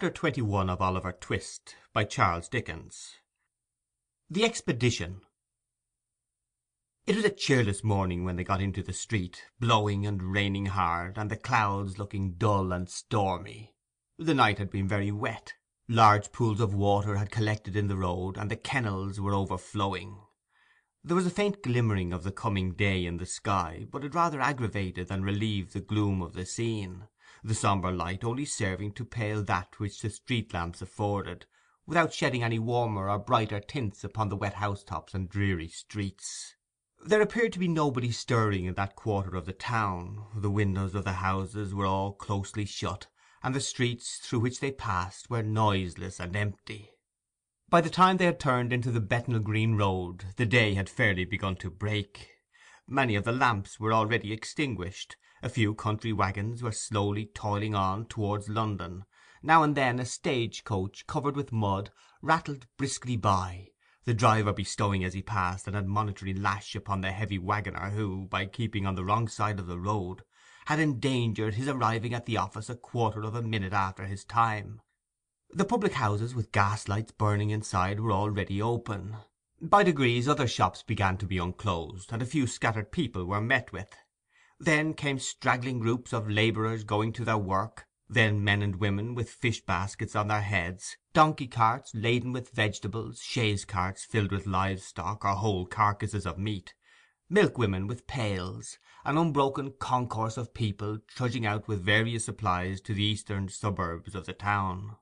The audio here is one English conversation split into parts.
CHAPTER XXI OF OLIVER TWIST by CHARLES DICKENS THE EXPEDITION It was a cheerless morning when they got into the street, blowing and raining hard, and the clouds looking dull and stormy. The night had been very wet; large pools of water had collected in the road, and the kennels were overflowing. There was a faint glimmering of the coming day in the sky, but it rather aggravated than relieved the gloom of the scene, the sombre light only serving to pale that which the street lamps afforded, without shedding any warmer or brighter tints upon the wet housetops and dreary streets. There appeared to be nobody stirring in that quarter of the town; the windows of the houses were all closely shut, and the streets through which they passed were noiseless and empty. By the time they had turned into the Bethnal Green road the day had fairly begun to break. Many of the lamps were already extinguished; a few country waggons were slowly toiling on towards London; now and then a stage coach, covered with mud, rattled briskly by, the driver bestowing as he passed an admonitory lash upon the heavy waggoner who, by keeping on the wrong side of the road, had endangered his arriving at the office a quarter of a minute after his time. The public houses with gas lights burning inside were already open. By degrees other shops began to be unclosed, and a few scattered people were met with. Then came straggling groups of labourers going to their work; then men and women with fish baskets on their heads, donkey carts laden with vegetables, chaise carts filled with live stock or whole carcases of meat, milkwomen with pails, an unbroken concourse of people trudging out with various supplies to the eastern suburbs of the town.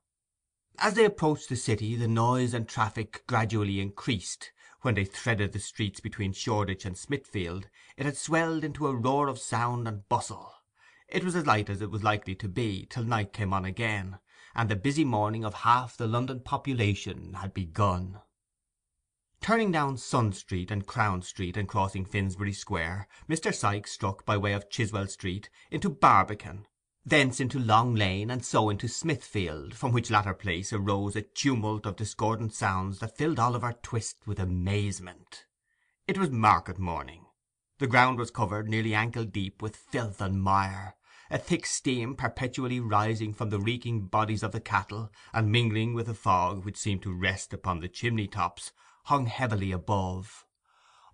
As they approached the city the noise and traffic gradually increased; when they threaded the streets between Shoreditch and Smithfield it had swelled into a roar of sound and bustle. It was as light as it was likely to be, till night came on again, and the busy morning of half the London population had begun. Turning down Sun Street and Crown Street, and crossing Finsbury Square, Mr. Sikes struck, by way of Chiswell Street, into Barbican, thence into Long Lane, and so into Smithfield, from which latter place arose a tumult of discordant sounds that filled Oliver Twist with amazement. It was market morning. The ground was covered nearly ankle deep with filth and mire, a thick steam perpetually rising from the reeking bodies of the cattle, and mingling with the fog which seemed to rest upon the chimney tops, hung heavily above.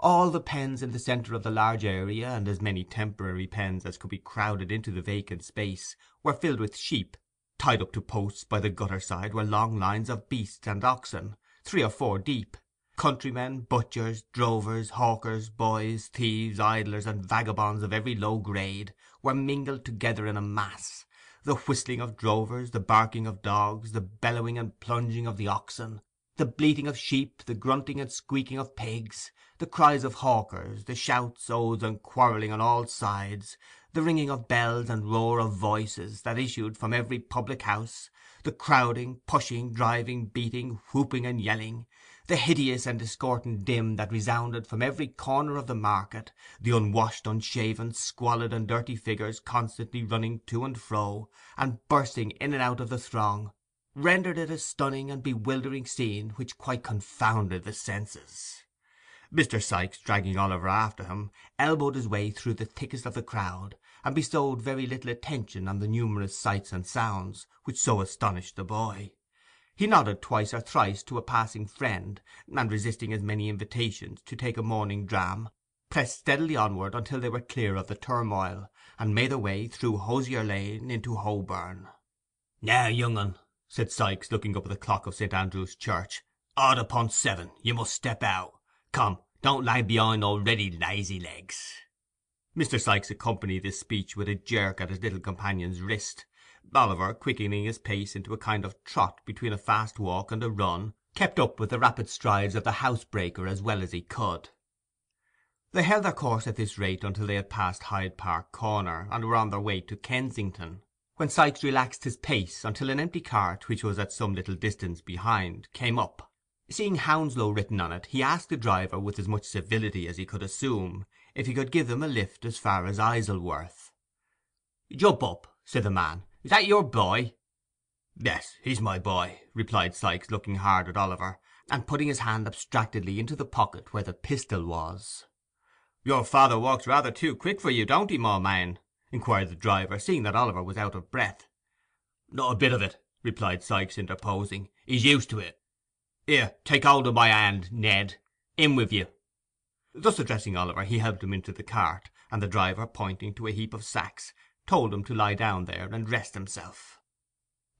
All the pens in the centre of the large area, and as many temporary pens as could be crowded into the vacant space, were filled with sheep; tied up to posts by the gutter side were long lines of beasts and oxen, three or four deep. Countrymen, butchers, drovers, hawkers, boys, thieves, idlers, and vagabonds of every low grade, were mingled together in a mass; the whistling of drovers, the barking of dogs, the bellowing and plunging of the oxen, the bleating of sheep, the grunting and squeaking of pigs, the cries of hawkers, the shouts, oaths, and quarrelling on all sides, the ringing of bells and roar of voices that issued from every public house, the crowding, pushing, driving, beating, whooping, and yelling, the hideous and discordant din that resounded from every corner of the market, the unwashed, unshaven, squalid, and dirty figures constantly running to and fro, and bursting in and out of the throng, rendered it a stunning and bewildering scene which quite confounded the senses. Mr. Sikes, dragging Oliver after him, elbowed his way through the thickest of the crowd, and bestowed very little attention on the numerous sights and sounds which so astonished the boy. He nodded twice or thrice to a passing friend, and, resisting as many invitations to take a morning dram, pressed steadily onward until they were clear of the turmoil, and made their way through Hosier Lane into Holborn. 'Now, young un,' said Sikes, looking up at the clock of St. Andrew's Church. 'odd upon seven; you must step out. Come, don't lag behind already, lazy legs.' Mr. Sikes accompanied this speech with a jerk at his little companion's wrist. Oliver, quickening his pace into a kind of trot between a fast walk and a run, kept up with the rapid strides of the housebreaker as well as he could. They held their course at this rate until they had passed Hyde Park Corner, and were on their way to Kensington when Sikes relaxed his pace until an empty cart, which was at some little distance behind, came up. Seeing Hounslow written on it, he asked the driver with as much civility as he could assume if he could give them a lift as far as Isleworth. 'Jump up,' said the man. 'Is that your boy?' 'Yes, he's my boy,' replied Sikes, looking hard at Oliver, and putting his hand abstractedly into the pocket where the pistol was. 'Your father walks rather too quick for you, don't he, my man? Inquired the driver, seeing that Oliver was out of breath. 'Not a bit of it. replied Sikes, interposing. "He's used to it. Here, take hold of my hand, Ned. In with you." Thus addressing Oliver, he helped him into the cart, and the driver, pointing to a heap of sacks, told him to lie down there and rest himself.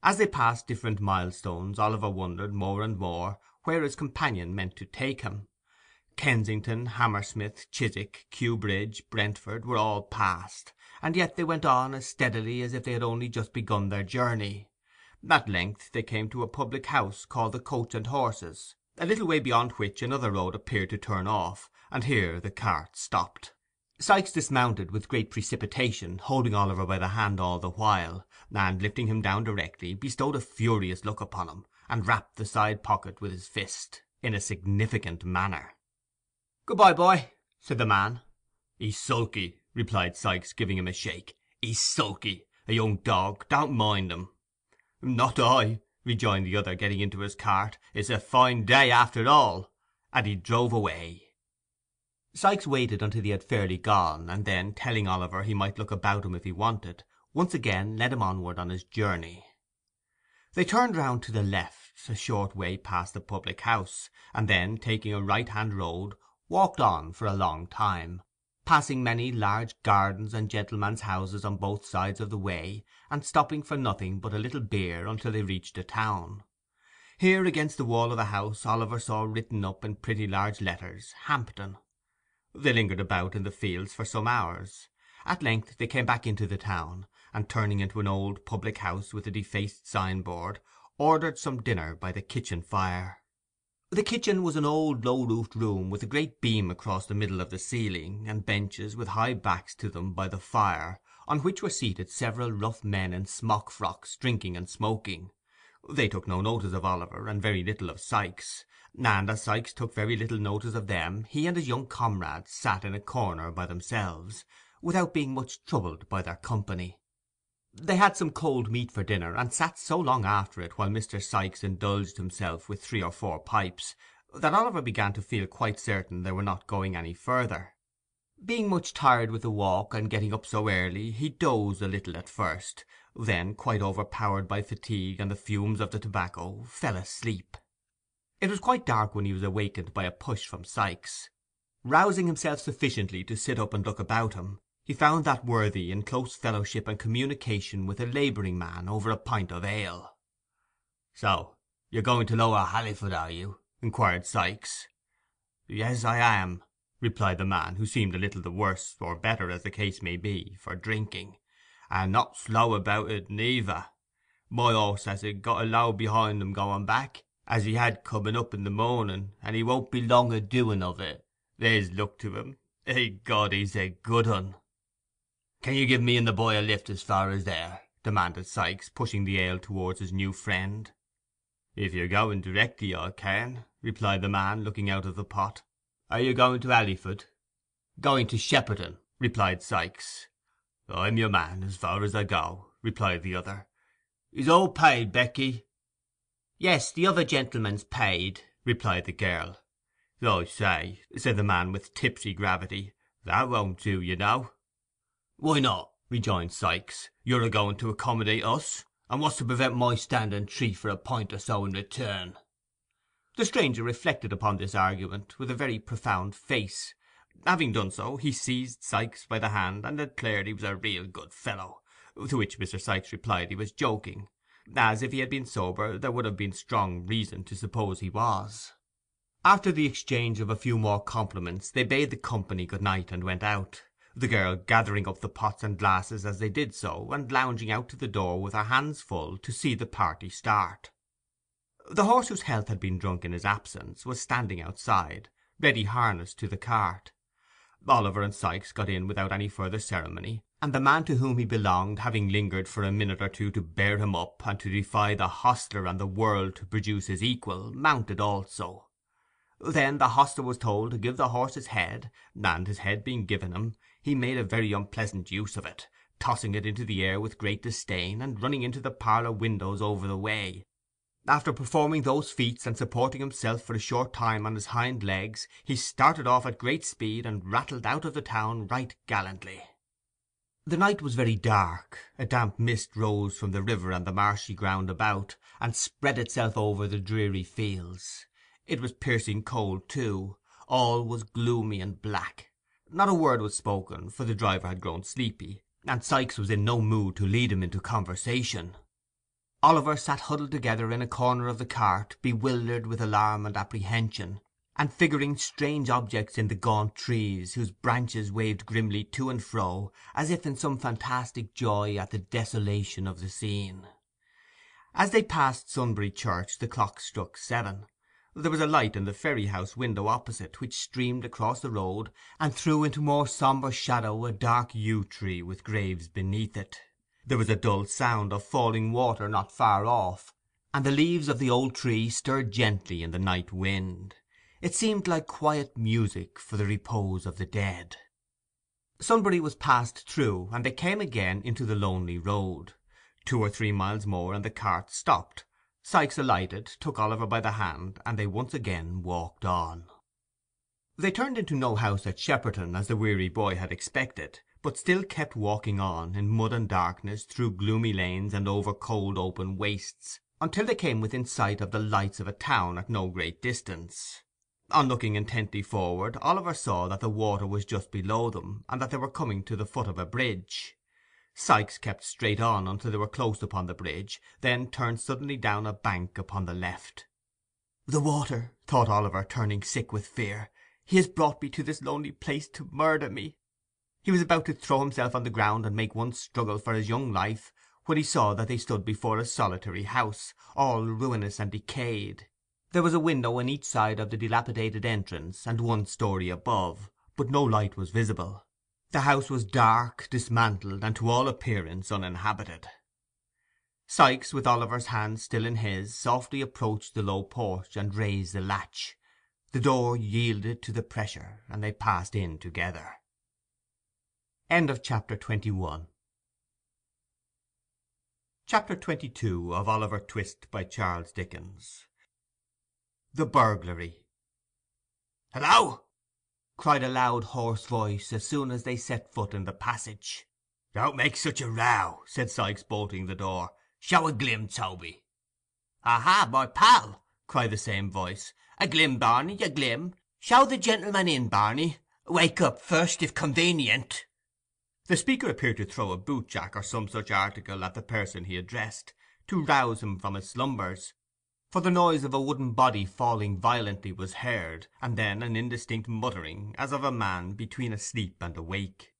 As they passed different milestones, Oliver wondered more and more where his companion meant to take him. Kensington, Hammersmith, Chiswick, Kew Bridge, Brentford, were all passed, and yet they went on as steadily as if they had only just begun their journey. At length they came to a public house called the Coach and Horses, a little way beyond which another road appeared to turn off, and here the cart stopped. Sikes dismounted with great precipitation, holding Oliver by the hand all the while, and, lifting him down directly, bestowed a furious look upon him, and rapped the side pocket with his fist, in a significant manner. "Good bye, boy," said the man. "He's sulky," replied Sikes, giving him a shake. "He's sulky. A young dog. Don't mind him." "Not I," rejoined the other, getting into his cart. "It's a fine day after all." And he drove away. Sikes waited until he had fairly gone, and then, telling Oliver he might look about him if he wanted, once again led him onward on his journey. They turned round to the left, a short way past the public house, and then, taking a right hand road, walked on for a long time, passing many large gardens and gentlemen's houses on both sides of the way, and stopping for nothing but a little beer until they reached a town. Here, against the wall of a house, Oliver saw written up in pretty large letters, Hampton. They lingered about in the fields for some hours. At length they came back into the town, and turning into an old public house with a defaced signboard, ordered some dinner by the kitchen fire. The kitchen was an old low roofed room with a great beam across the middle of the ceiling, and benches with high backs to them by the fire, on which were seated several rough men in smock frocks, drinking and smoking. They took no notice of Oliver, and very little of Sikes; and as Sikes took very little notice of them, he and his young comrades sat in a corner by themselves, without being much troubled by their company. They had some cold meat for dinner, and sat so long after it while Mr. Sikes indulged himself with three or four pipes, that Oliver began to feel quite certain they were not going any further. Being much tired with the walk and getting up so early, he dozed a little at first, then, quite overpowered by fatigue and the fumes of the tobacco, fell asleep. It was quite dark when he was awakened by a push from Sikes. Rousing himself sufficiently to sit up and look about him, he found that worthy in close fellowship and communication with a labouring man over a pint of ale. "So you're going to Lower Halliford, are you?" inquired Sikes. "Yes, I am," replied the man, who seemed a little the worse, or better, as the case may be, for drinking, "and not slow about it neither. My horse has got a load behind him going back, as he had coming up in the morning, and he won't be long a doing of it. There's luck to him. Eh, God, he's a good un!" "Can you give me and the boy a lift as far as there?" demanded Sikes, pushing the ale towards his new friend. "If you're going directly, I can," replied the man, looking out of the pot. "Are you going to Halliford?" "Going to Shepperton," replied Sikes. "I'm your man, as far as I go," replied the other. "Is all paid, Becky?" "Yes, the other gentleman's paid," replied the girl. "I say," said the man, with tipsy gravity, "that won't do, you know." "Why not?" rejoined Sikes. "You're a going to accommodate us, and what's to prevent my standing treat for a pint or so in return?" The stranger reflected upon this argument with a very profound face. Having done so, he seized Sikes by the hand, and declared he was a real good fellow; to which Mr. Sikes replied he was joking, as, if he had been sober, there would have been strong reason to suppose he was. After the exchange of a few more compliments they bade the company good night and went out the girl gathering up the pots and glasses as they did so, and lounging out to the door with her hands full to see the party start. The horse whose health had been drunk in his absence was standing outside, ready harnessed to the cart. Oliver and Sikes got in without any further ceremony, and the man to whom he belonged having lingered for a minute or two to bear him up, and to defy the hostler and the world to produce his equal, mounted also. Then the hostler was told to give the horse his head, and his head being given him, he made a very unpleasant use of it, tossing it into the air with great disdain, and running into the parlour windows over the way. After performing those feats and supporting himself for a short time on his hind legs, he started off at great speed and rattled out of the town right gallantly. The night was very dark; a damp mist rose from the river and the marshy ground about, and spread itself over the dreary fields. It was piercing cold too; all was gloomy and black. Not a word was spoken, for the driver had grown sleepy, and Sikes was in no mood to lead him into conversation. Oliver sat huddled together in a corner of the cart, bewildered with alarm and apprehension, and figuring strange objects in the gaunt trees, whose branches waved grimly to and fro, as if in some fantastic joy at the desolation of the scene. As they passed Sunbury Church the clock struck seven. There was a light in the ferry house window opposite, which streamed across the road, and threw into more sombre shadow a dark yew tree with graves beneath it. There was a dull sound of falling water not far off, and the leaves of the old tree stirred gently in the night wind. It seemed like quiet music for the repose of the dead. Sunbury was passed through, and they came again into the lonely road. Two or three miles more, and the cart stopped. Sikes alighted, took Oliver by the hand, and they once again walked on. They turned into no house at Shepperton, as the weary boy had expected, but still kept walking on, in mud and darkness, through gloomy lanes and over cold open wastes, until they came within sight of the lights of a town at no great distance. On looking intently forward, Oliver saw that the water was just below them, and that they were coming to the foot of a bridge. Sikes kept straight on until they were close upon the bridge, then turned suddenly down a bank upon the left. "The water!" thought Oliver, turning sick with fear. "He has brought me to this lonely place to murder me." He was about to throw himself on the ground and make one struggle for his young life, when he saw that they stood before a solitary house, all ruinous and decayed. There was a window on each side of the dilapidated entrance, and one story above, but no light was visible. The house was dark, dismantled, and to all appearance uninhabited. Sikes, with Oliver's hand still in his, softly approached the low porch and raised the latch. The door yielded to the pressure, and they passed in together. End of Chapter 21 Chapter 22 of Oliver Twist by Charles Dickens The Burglary "Hello!" Cried a loud hoarse voice, as soon as they set foot in the passage. "Don't make such a row," said Sikes, bolting the door. "Show a glim, Toby." "Aha, my pal!" cried the same voice. "A glim, Barney, a glim. Show the gentleman in, Barney. Wake up first, if convenient." The speaker appeared to throw a boot jack or some such article at the person he addressed, to rouse him from his slumbers, for the noise of a wooden body falling violently was heard, and then an indistinct muttering, as of a man between asleep and awake.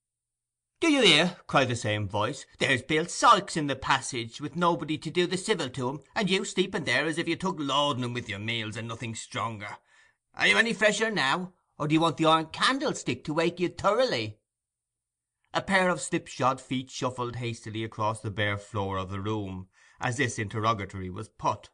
"Do you hear?" cried the same voice. "There's Bill Sikes in the passage, with nobody to do the civil to him, and you sleeping there as if you took laudanum with your meals and nothing stronger. Are you any fresher now, or do you want the iron candlestick to wake you thoroughly?" A pair of slipshod feet shuffled hastily across the bare floor of the room, as this interrogatory was put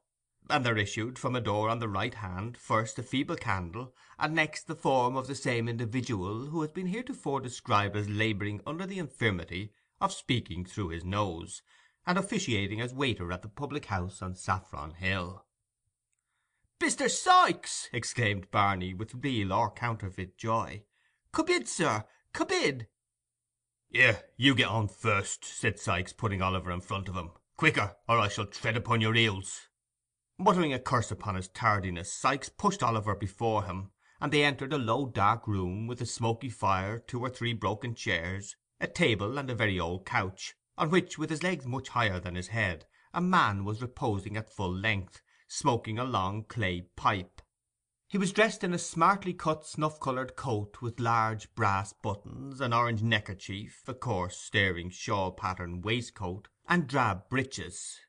and there issued from a door on the right hand, first a feeble candle, and next the form of the same individual who has been heretofore described as labouring under the infirmity of speaking through his nose, and officiating as waiter at the public house on Saffron Hill. "Mr. Sikes!" exclaimed Barney, with real or counterfeit joy. "Come in, sir, come in." "Here, you get on first," said Sikes, putting Oliver in front of him. "Quicker, or I shall tread upon your heels." Muttering a curse upon his tardiness, Sikes pushed Oliver before him, and they entered a low dark room, with a smoky fire, two or three broken chairs, a table, and a very old couch, on which, with his legs much higher than his head, a man was reposing at full length, smoking a long clay pipe. He was dressed in a smartly cut snuff-coloured coat with large brass buttons, an orange neckerchief, a coarse staring shawl-pattern waistcoat, and drab breeches.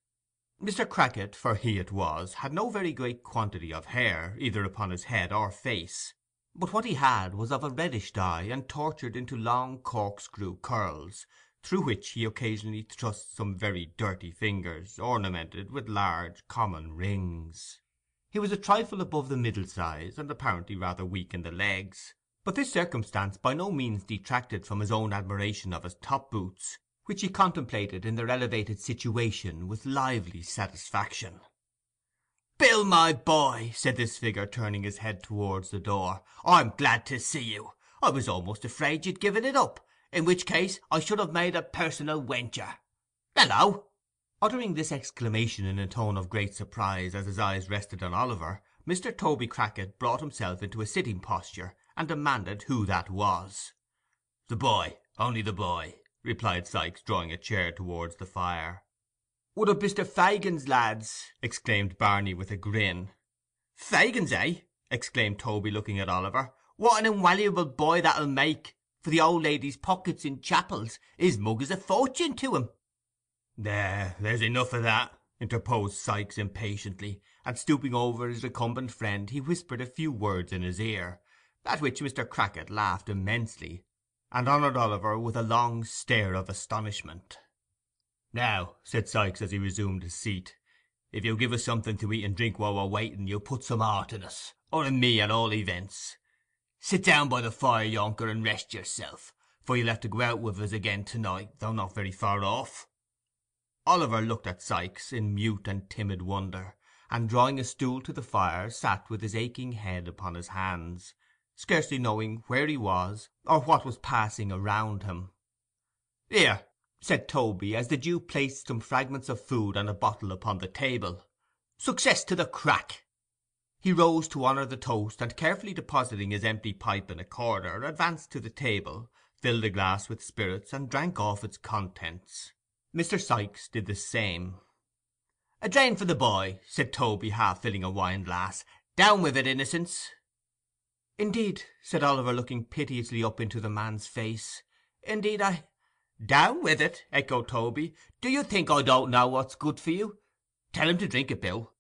Mr. Crackit, for he it was, had no very great quantity of hair, either upon his head or face, but what he had was of a reddish dye, and tortured into long corkscrew curls, through which he occasionally thrust some very dirty fingers, ornamented with large common rings. He was a trifle above the middle size, and apparently rather weak in the legs, but this circumstance by no means detracted from his own admiration of his top boots, which he contemplated in their elevated situation with lively satisfaction. "Bill, my boy," said this figure, turning his head towards the door, "I'm glad to see you. I was almost afraid you'd given it up. in which case I should have made a personal wenture. Hello!" Uttering this exclamation in a tone of great surprise as his eyes rested on Oliver, Mr. Toby Crackit brought himself into a sitting posture, and demanded who that was. 'The boy—only the boy,' replied Sikes, drawing a chair towards the fire. 'One of Mr. Fagin's lads!' exclaimed Barney, with a grin. 'Fagin's, eh?' exclaimed Toby, looking at Oliver. 'What an inwaluable boy that'll make for the old lady's pockets in chapels! His mug is a fortune to him.' 'There, there's enough o' that,' interposed Sikes impatiently, and stooping over his recumbent friend he whispered a few words in his ear, at which Mr. Crackit laughed immensely, and honoured Oliver with a long stare of astonishment. 'Now,' said Sikes, as he resumed his seat, 'if you'll give us something to eat and drink while we're waiting, you'll put some heart in us, or in me, at all events. Sit down by the fire yonker and rest yourself, for you'll have to go out with us again to night, though not very far off.' Oliver looked at Sikes in mute and timid wonder, and drawing a stool to the fire, sat with his aching head upon his hands, scarcely knowing where he was, or what was passing around him. 'Here,' said Toby, as the Jew placed some fragments of food and a bottle upon the table. 'Success to the crack!' He rose to honour the toast, and carefully depositing his empty pipe in a corner, advanced to the table, filled a glass with spirits, and drank off its contents. Mr. Sikes did the same. 'A drain for the boy,' said Toby, half filling a wine glass. 'Down with it, Innocents!' 'Indeed,' said Oliver, looking piteously up into the man's face, 'indeed I—' 'Down with it!' echoed Toby. 'Do you think I don't know what's good for you? Tell him to drink it, Bill.'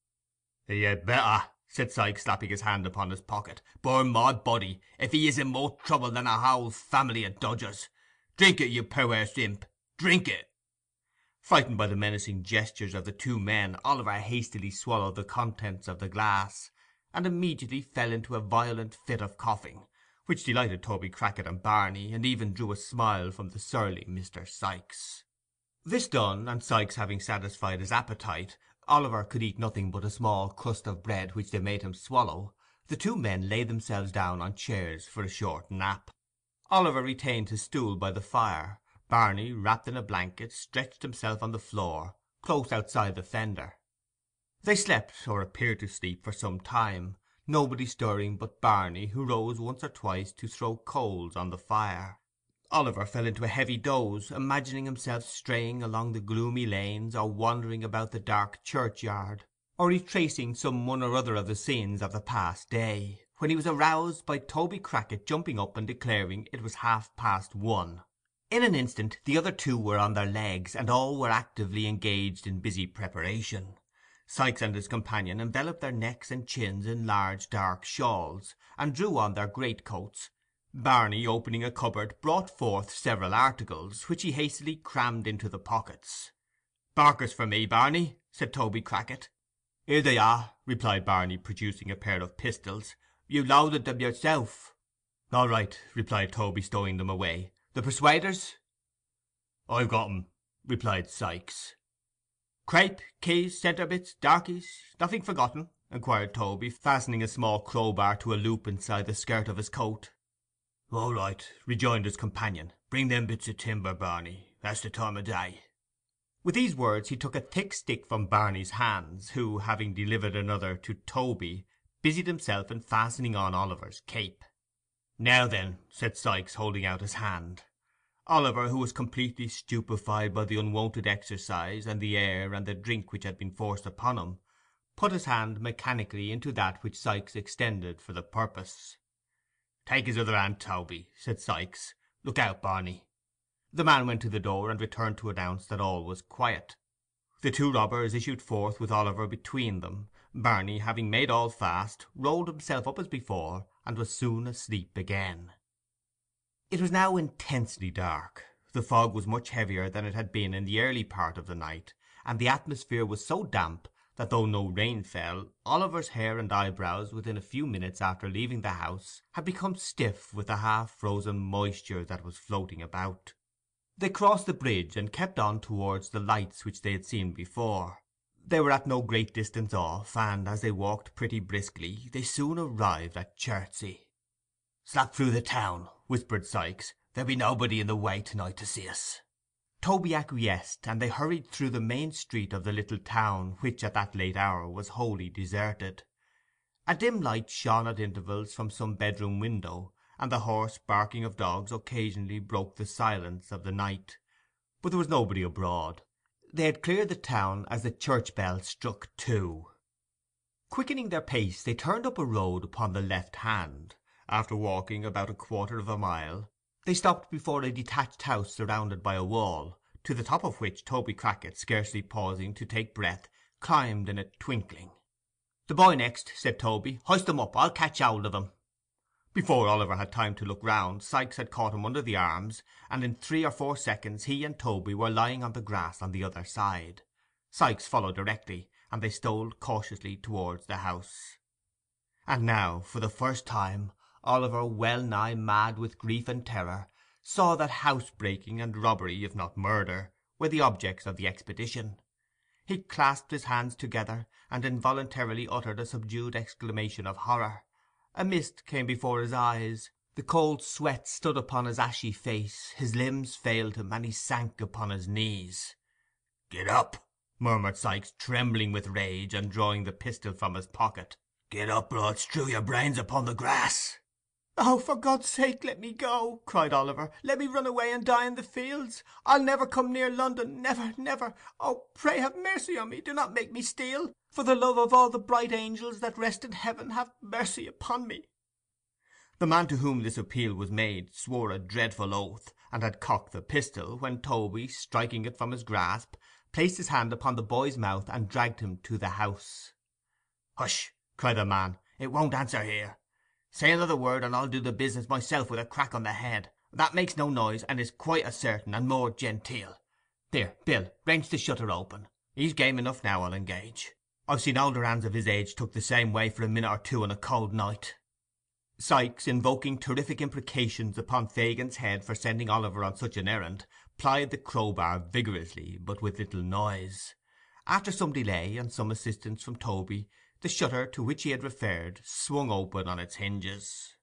'You'd better,' said Sikes, slapping his hand upon his pocket. 'Burn my body, if he isn't more trouble than a whole family of dodgers! Drink it, you perwerse imp, drink it!' Frightened by the menacing gestures of the two men, Oliver hastily swallowed the contents of the glass, and immediately fell into a violent fit of coughing, which delighted Toby Crackit and Barney, and even drew a smile from the surly Mr. Sikes. This done, and Sikes having satisfied his appetite, Oliver could eat nothing but a small crust of bread which they made him swallow, the two men laid themselves down on chairs for a short nap. Oliver retained his stool by the fire, Barney, wrapped in a blanket, stretched himself on the floor, close outside the fender. They slept, or appeared to sleep, for some time, nobody stirring but Barney, who rose once or twice to throw coals on the fire. Oliver fell into a heavy doze, imagining himself straying along the gloomy lanes, or wandering about the dark churchyard, or retracing some one or other of the scenes of the past day, when he was aroused by Toby Crackit jumping up and declaring it was half past one. In an instant the other two were on their legs, and all were actively engaged in busy preparation. Sikes and his companion enveloped their necks and chins in large dark shawls, and drew on their greatcoats. Barney, opening a cupboard, brought forth several articles, which he hastily crammed into the pockets. 'Barkers for me, Barney,' said Toby Crackit. 'Here they are,' replied Barney, producing a pair of pistols. 'You loaded them yourself.' 'All right,' replied Toby, stowing them away. The persuaders?' 'I've got 'em,' replied Sikes. 'Crape, keys, centre bits, darkies—nothing forgotten?' inquired Toby, fastening a small crowbar to a loop inside the skirt of his coat. 'All right,' rejoined his companion. 'Bring them bits of timber, Barney. That's the time o' day.' With these words he took a thick stick from Barney's hands, who, having delivered another to Toby, busied himself in fastening on Oliver's cape. 'Now then,' said Sikes, holding out his hand. Oliver, who was completely stupefied by the unwonted exercise, and the air and the drink which had been forced upon him, put his hand mechanically into that which Sikes extended for the purpose. 'Take his other hand, Toby,' said Sikes. 'Look out, Barney.' The man went to the door, and returned to announce that all was quiet. The two robbers issued forth with Oliver between them. Barney, having made all fast, rolled himself up as before, and was soon asleep again. It was now intensely dark. The fog was much heavier than it had been in the early part of the night, and the atmosphere was so damp that though no rain fell, Oliver's hair and eyebrows within a few minutes after leaving the house had become stiff with the half frozen moisture that was floating about. They crossed the bridge and kept on towards the lights which they had seen before. They were at no great distance off, and, as they walked pretty briskly, they soon arrived at Chertsey. 'Slap through the town,' whispered Sikes. There'll be nobody in the way to night to see us.' Toby acquiesced, and they hurried through the main street of the little town, which at that late hour was wholly deserted. A dim light shone at intervals from some bedroom window, and the hoarse barking of dogs occasionally broke the silence of the night. But there was nobody abroad. They had cleared the town as the church bell struck two. Quickening their pace, they turned up a road upon the left hand. After walking about a quarter of a mile, they stopped before a detached house surrounded by a wall, to the top of which Toby Crackit, scarcely pausing to take breath, climbed in a twinkling. "The boy next," said Toby. "Hoist him up. I'll catch hold of him." Before Oliver had time to look round, Sikes had caught him under the arms, and in three or four seconds he and Toby were lying on the grass on the other side. Sikes followed directly, and they stole cautiously towards the house. And now, for the first time, Oliver, well nigh mad with grief and terror, saw that housebreaking and robbery, if not murder, were the objects of the expedition. He clasped his hands together, and involuntarily uttered a subdued exclamation of horror. A mist came before his eyes, the cold sweat stood upon his ashy face, his limbs failed him, and he sank upon his knees. "Get up!" murmured Sikes, trembling with rage, and drawing the pistol from his pocket. "Get up, or I'll strew your brains upon the grass." "Oh, for God's sake, let me go!" cried Oliver. "Let me run away and die in the fields. I'll never come near London, never, never. Oh, pray have mercy on me! Do not make me steal. For the love of all the bright angels that rest in heaven, have mercy upon me!" The man to whom this appeal was made swore a dreadful oath, and had cocked the pistol, when Toby, striking it from his grasp, placed his hand upon the boy's mouth and dragged him to the house. "Hush!" cried the man. "It won't answer here. Say another word, and I'll do the business myself with a crack on the head. That makes no noise, and is quite as certain, and more genteel. Here, Bill, wrench the shutter open. He's game enough now, I'll engage. I've seen older hands of his age took the same way for a minute or two on a cold night." Sikes, invoking terrific imprecations upon Fagin's head for sending Oliver on such an errand, plied the crowbar vigorously, but with little noise. After some delay, and some assistance from Toby, the shutter to which he had referred swung open on its hinges.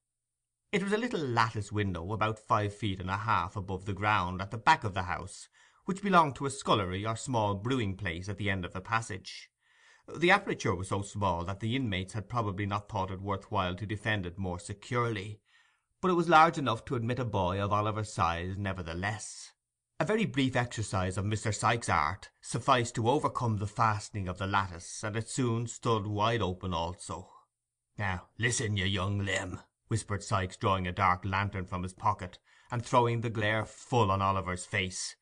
It was a little lattice window, about five feet and a half above the ground, at the back of the house, which belonged to a scullery or small brewing place at the end of the passage. The aperture was so small that the inmates had probably not thought it worth while to defend it more securely, but it was large enough to admit a boy of Oliver's size nevertheless. A very brief exercise of Mr. Sikes' art sufficed to overcome the fastening of the lattice, and it soon stood wide open also. "Now listen, you young limb," whispered Sikes, drawing a dark lantern from his pocket, and throwing the glare full on Oliver's face.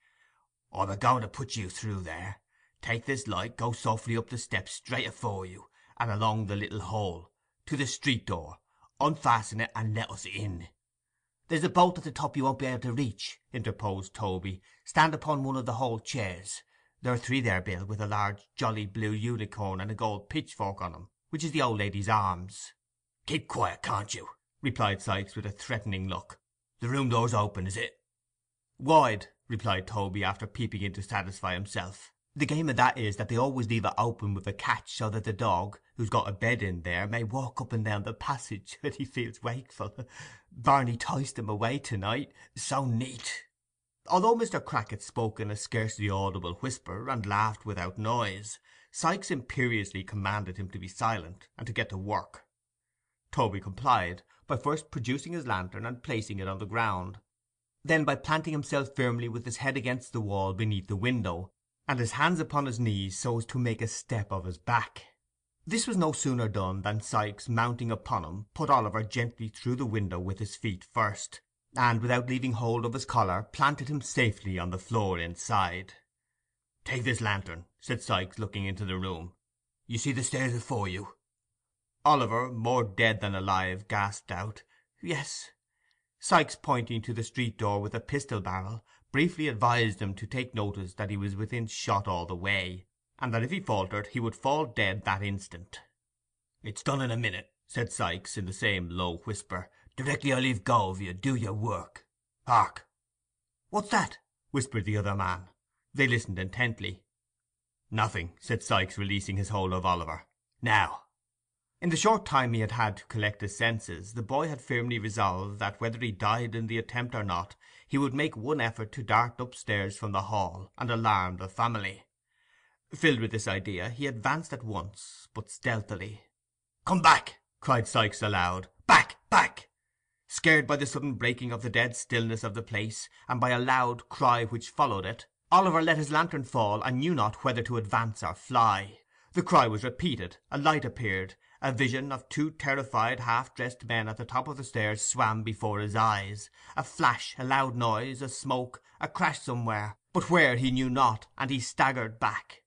"I'm a going to put you through there. Take this light, go softly up the steps straight afore you, and along the little hole, to the street door, unfasten it, and let us in. "There's a bolt at the top you won't be able to reach," interposed Toby. "Stand upon one of the hall chairs. There are three there, Bill, with a large jolly blue unicorn and a gold pitchfork on 'em, which is the old lady's arms." "Keep quiet, can't you?" replied Sikes, with a threatening look. "The room door's open, is it?" "Wide," replied Toby, after peeping in to satisfy himself. The game of that is that they always leave it open with a catch, so that the dog, who's got a bed in there, may walk up and down the passage when he feels wakeful. Barney toised him away to night. So neat!" Although Mr. Crackit spoke in a scarcely audible whisper, and laughed without noise, Sikes imperiously commanded him to be silent, and to get to work. Toby complied, by first producing his lantern and placing it on the ground, then by planting himself firmly with his head against the wall beneath the window, and his hands upon his knees so as to make a step of his back. This was no sooner done than Sikes, mounting upon him, put Oliver gently through the window with his feet first, and, without leaving hold of his collar, planted him safely on the floor inside. "Take this lantern," said Sikes, looking into the room. "You see the stairs afore you?" Oliver, more dead than alive, gasped out, "Yes." Sikes, pointing to the street door with a pistol barrel, briefly advised him to take notice that he was within shot all the way, and that if he faltered he would fall dead that instant. "It's done in a minute," said Sikes, in the same low whisper. "Directly I leave go of you, do your work. Hark!" "What's that?" whispered the other man. They listened intently. "Nothing," said Sikes, releasing his hold of Oliver. "Now." In the short time he had had to collect his senses, the boy had firmly resolved that, whether he died in the attempt or not, he would make one effort to dart upstairs from the hall, and alarm the family. Filled with this idea, he advanced at once, but stealthily. 'Come back!' cried Sikes aloud. back!' Back! Scared by the sudden breaking of the dead stillness of the place, and by a loud cry which followed it, Oliver let his lantern fall, and knew not whether to advance or fly. The cry was repeated, a light appeared, a vision of two terrified half dressed men at the top of the stairs swam before his eyes; a flash, a loud noise, a smoke, a crash somewhere, but where he knew not, and he staggered back.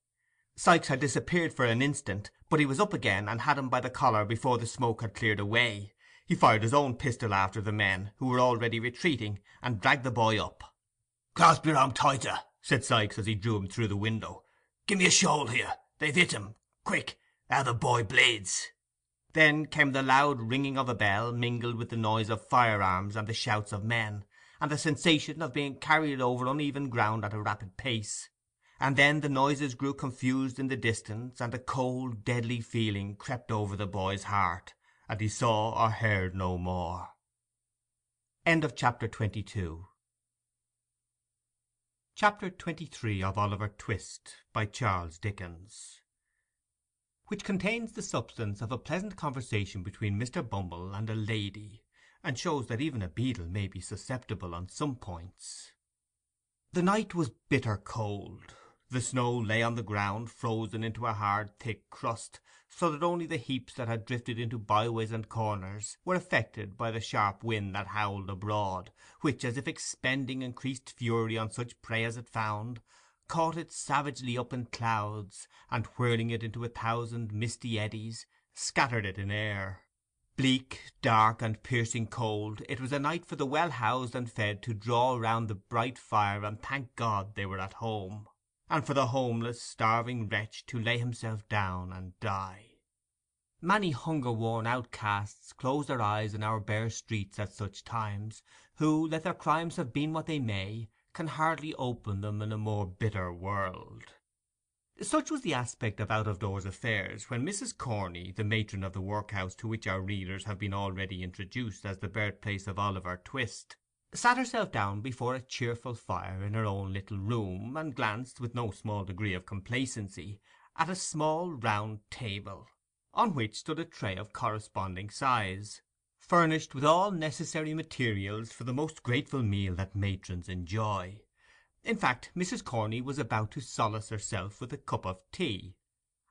Sikes had disappeared for an instant, but he was up again, and had him by the collar before the smoke had cleared away. He fired his own pistol after the men, who were already retreating, and dragged the boy up. 'Clasp your arm tighter,' said Sikes, as he drew him through the window. "Give me a shawl here. They've hit him. Quick! How the boy bleeds!' Then came the loud ringing of a bell, mingled with the noise of firearms and the shouts of men, and the sensation of being carried over uneven ground at a rapid pace. And then the noises grew confused in the distance, and a cold, deadly feeling crept over the boy's heart, and he saw or heard no more. Chapter 22 Chapter 23 of Oliver Twist by Charles Dickens Which contains the substance of a pleasant conversation between Mr. Bumble and a lady, and shows that even a beadle may be susceptible on some points. The night was bitter cold. The snow lay on the ground frozen into a hard thick crust, so that only the heaps that had drifted into byways and corners were affected by the sharp wind that howled abroad, which, as if expending increased fury on such prey as it found, caught it savagely up in clouds, and whirling it into a thousand misty eddies, scattered it in air. Bleak, dark, and piercing cold, it was a night for the well housed and fed to draw round the bright fire and thank God they were at home and for the homeless, starving wretch to lay himself down and die. Many hunger-worn outcasts close their eyes in our bare streets at such times, who, let their crimes have been what they may, can hardly open them in a more bitter world. Such was the aspect of out-of-doors affairs when Mrs. Corney, the matron of the workhouse to which our readers have been already introduced as the birthplace of Oliver Twist, sat herself down before a cheerful fire in her own little room, and glanced, with no small degree of complacency, at a small round table, on which stood a tray of corresponding size, furnished with all necessary materials for the most grateful meal that matrons enjoy. In fact, Mrs. Corney was about to solace herself with a cup of tea.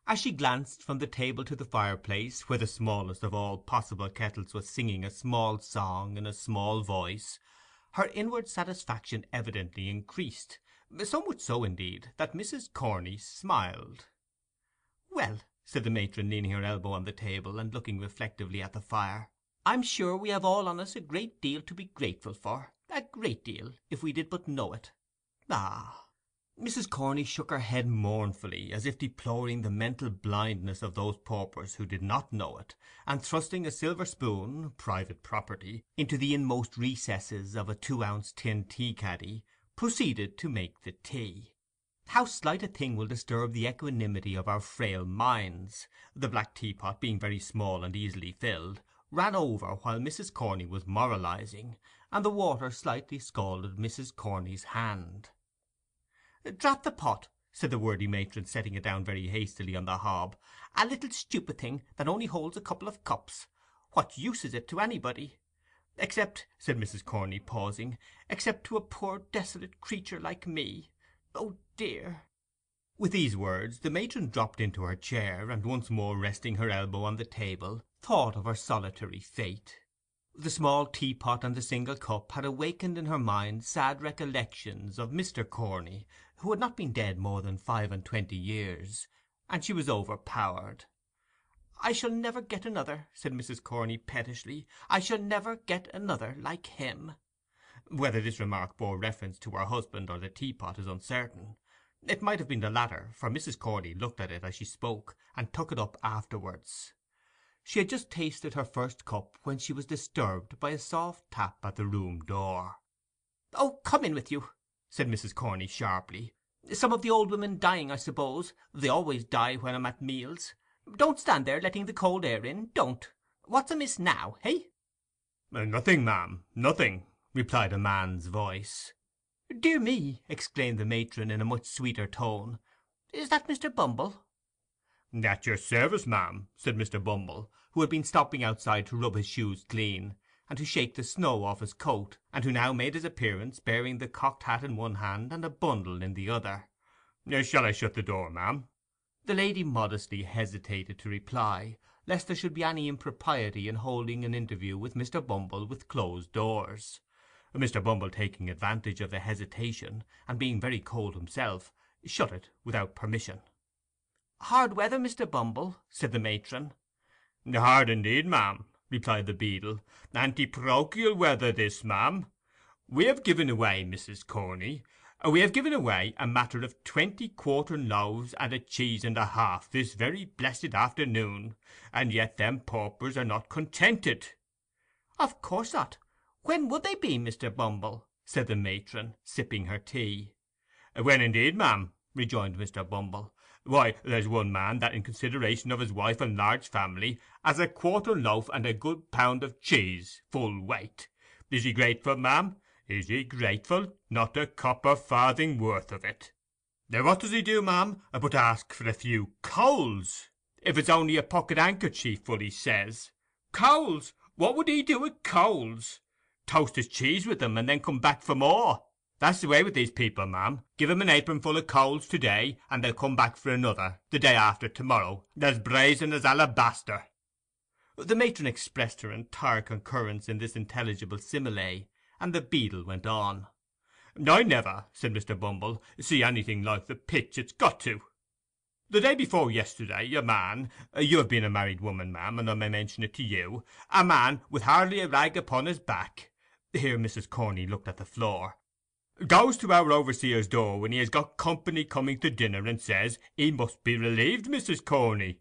As she glanced from the table to the fireplace, where the smallest of all possible kettles was singing a small song in a small voice, her inward satisfaction evidently increased, so much so, indeed, that Mrs. Corney smiled. "Well," said the matron, leaning her elbow on the table, and looking reflectively at the fire, 'I'm sure we have all on us a great deal to be grateful for—a great deal, if we did but know it. Ah!' Mrs. Corney shook her head mournfully, as if deploring the mental blindness of those paupers who did not know it, and thrusting a silver spoon (private property) into the inmost recesses of a two ounce tin tea caddy, proceeded to make the tea. How slight a thing will disturb the equanimity of our frail minds! The black teapot, being very small and easily filled, ran over while Mrs. Corney was moralizing, and the water slightly scalded Mrs. Corney's hand. 'Drat the pot!' said the worthy matron, setting it down very hastily on the hob. 'A little stupid thing, that only holds a couple of cups. What use is it to anybody? Except,' said Mrs. Corney, pausing, 'except to a poor desolate creature like me. O dear!' With these words the matron dropped into her chair, and once more resting her elbow on the table, thought of her solitary fate. The small teapot and the single cup had awakened in her mind sad recollections of Mr. Corney, who had not been dead more than five and twenty years, and she was overpowered. "I shall never get another,' said Mrs. Corney, pettishly. "I shall never get another like him.' Whether this remark bore reference to her husband or the teapot is uncertain. It might have been the latter, for Mrs. Corney looked at it as she spoke, and took it up afterwards. She had just tasted her first cup when she was disturbed by a soft tap at the room door. 'O, come in with you!' said Mrs. Corney, sharply. 'Some of the old women dying, I suppose. They always die when I'm at meals. Don't stand there letting the cold air in, don't. What's amiss now, hey?' Uh, 'Nothing, ma'am, nothing. replied a man's voice. 'Dear me!' exclaimed the matron, in a much sweeter tone. 'Is that Mr. Bumble?' 'At your service, ma'am,' said Mr. Bumble, who had been stopping outside to rub his shoes clean, and to shake the snow off his coat, and who now made his appearance bearing the cocked hat in one hand and a bundle in the other. 'Shall I shut the door, ma'am?' The lady modestly hesitated to reply, lest there should be any impropriety in holding an interview with Mr. Bumble with closed doors. Mr. Bumble taking advantage of the hesitation, and being very cold himself, shut it without permission. 'Hard weather, Mr. Bumble?' said the matron. 'Hard indeed, ma'am,' replied the beadle. 'Anti weather this, ma'am. We have given away, Mrs. Corney, we have given away a matter of twenty quartern loaves and a cheese and a half this very blessed afternoon, and yet them paupers are not contented.' 'Of course not. When would they be, Mr. Bumble?' said the matron, sipping her tea. 'When indeed, ma'am?' rejoined Mr. Bumble. 'Why, there's one man that in consideration of his wife and large family has a quartern loaf and a good pound of cheese, full weight. Is he grateful, ma'am? Is he grateful? Not a copper farthing worth of it. Now what does he do, ma'am, but ask for a few coals? If it's only a pocket handkerchief full, he says. Coals! What would he do with coals? Toast his cheese with them, and then come back for more. That's the way with these people, ma'am. Give 'em an apronful of coals to day, and they'll come back for another, the day after to morrow, as brazen as alabaster. The matron expressed her entire concurrence in this intelligible simile, and the beadle went on. 'I never,' said Mr. Bumble, 'see anything like the pitch it's got to. The day before yesterday, a man—you have been a married woman, ma'am, and I may mention it to you—a man with hardly a rag upon his back'—here Mrs. Corney looked at the floor—'goes to our overseer's door when he has got company coming to dinner, and says he must be relieved, Mrs. Corney.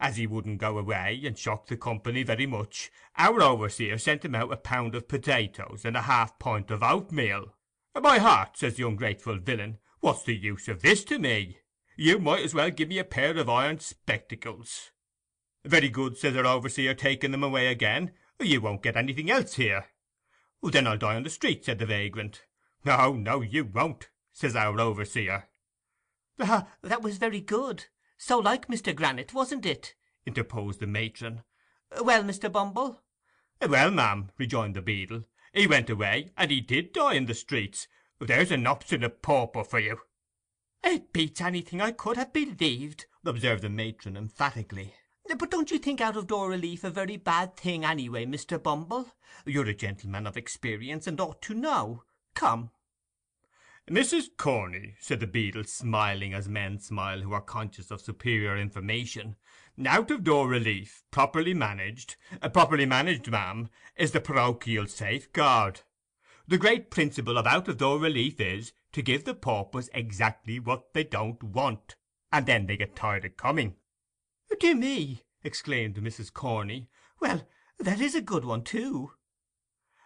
As he wouldn't go away, and shock the company very much, our overseer sent him out a pound of potatoes and a half pint of oatmeal. "My heart," says the ungrateful villain, "what's the use of this to me? You might as well give me a pair of iron spectacles." "Very good," says our overseer, taking them away again. "You won't get anything else here." "Then I'll die on the street," said the vagrant. "No, no, you won't," says our overseer. "Ah, that was very good. So like Mr. Grannett, wasn't it?' interposed the matron. 'Well, Mr. Bumble?' 'Well, ma'am,' rejoined the beadle, 'he went away, and he did die in the streets. There's an obstinate pauper for you!' 'It beats anything I could have believed,' observed the matron emphatically. 'But don't you think out of door relief a very bad thing anyway, Mr. Bumble? You're a gentleman of experience, and ought to know. Come. "Mrs. Corney," said the beadle, smiling as men smile who are conscious of superior information, "out of door relief, properly managed—properly uh, managed, ma'am, is the parochial safeguard. The great principle of out of door relief is, to give the paupers exactly what they don't want, and then they get tired of coming." "Dear me!" exclaimed Mrs. Corney. "Well, that is a good one too."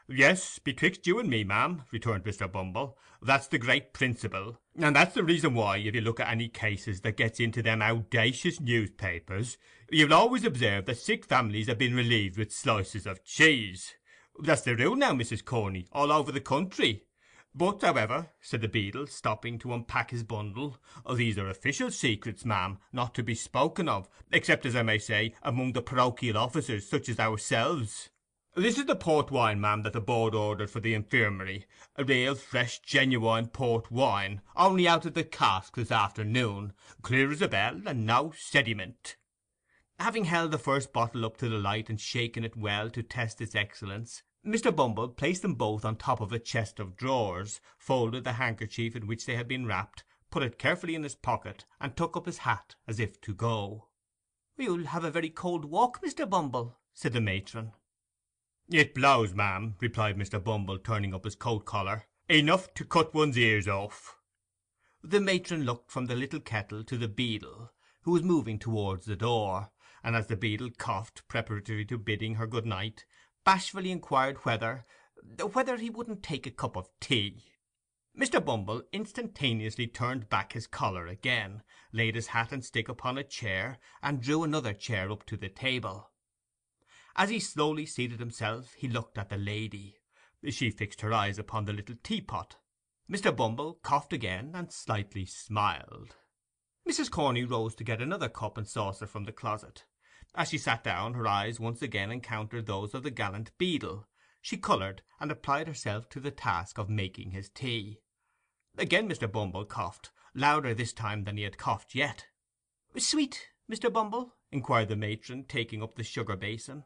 "Yes, betwixt you and me, ma'am," returned Mr. Bumble, "that's the great principle; and that's the reason why, if you look at any cases that gets into them owdacious newspapers, you'll always observe that sick families have been relieved with slices of cheese. That's the rule now, Mrs. Corney, all over the country. But, however,' said the beadle, stopping to unpack his bundle, 'these are official secrets, ma'am, not to be spoken of, except, as I may say, among the parochial officers, such as ourselves. This is the port wine, ma'am, that the board ordered for the infirmary, real fresh genuine port wine, only out of the cask this afternoon, clear as a bell, and no sediment.' Having held the first bottle up to the light and shaken it well to test its excellence, Mr. Bumble placed them both on top of a chest of drawers, folded the handkerchief in which they had been wrapped, put it carefully in his pocket, and took up his hat as if to go. 'You'll have a very cold walk, Mr. Bumble,' said the matron. "It blows, ma'am," replied Mr. Bumble, turning up his coat collar, "enough to cut one's ears off." The matron looked from the little kettle to the beadle, who was moving towards the door, and as the beadle coughed, preparatory to bidding her good night, bashfully inquired whether—whether he wouldn't take a cup of tea. Mr. Bumble instantaneously turned back his collar again, laid his hat and stick upon a chair, and drew another chair up to the table. As he slowly seated himself he looked at the lady. She fixed her eyes upon the little teapot. Mr. Bumble coughed again, and slightly smiled. Mrs. Corney rose to get another cup and saucer from the closet. As she sat down, her eyes once again encountered those of the gallant beadle. She coloured, and applied herself to the task of making his tea. Again Mr. Bumble coughed, louder this time than he had coughed yet. 'Sweet, Mr. Bumble?' inquired the matron, taking up the sugar basin.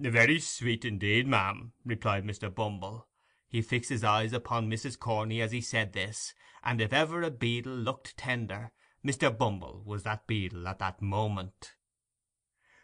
'Very sweet indeed, ma'am,' replied Mr. Bumble. He fixed his eyes upon Mrs. Corney as he said this, and if ever a beadle looked tender, Mr. Bumble was that beadle at that moment.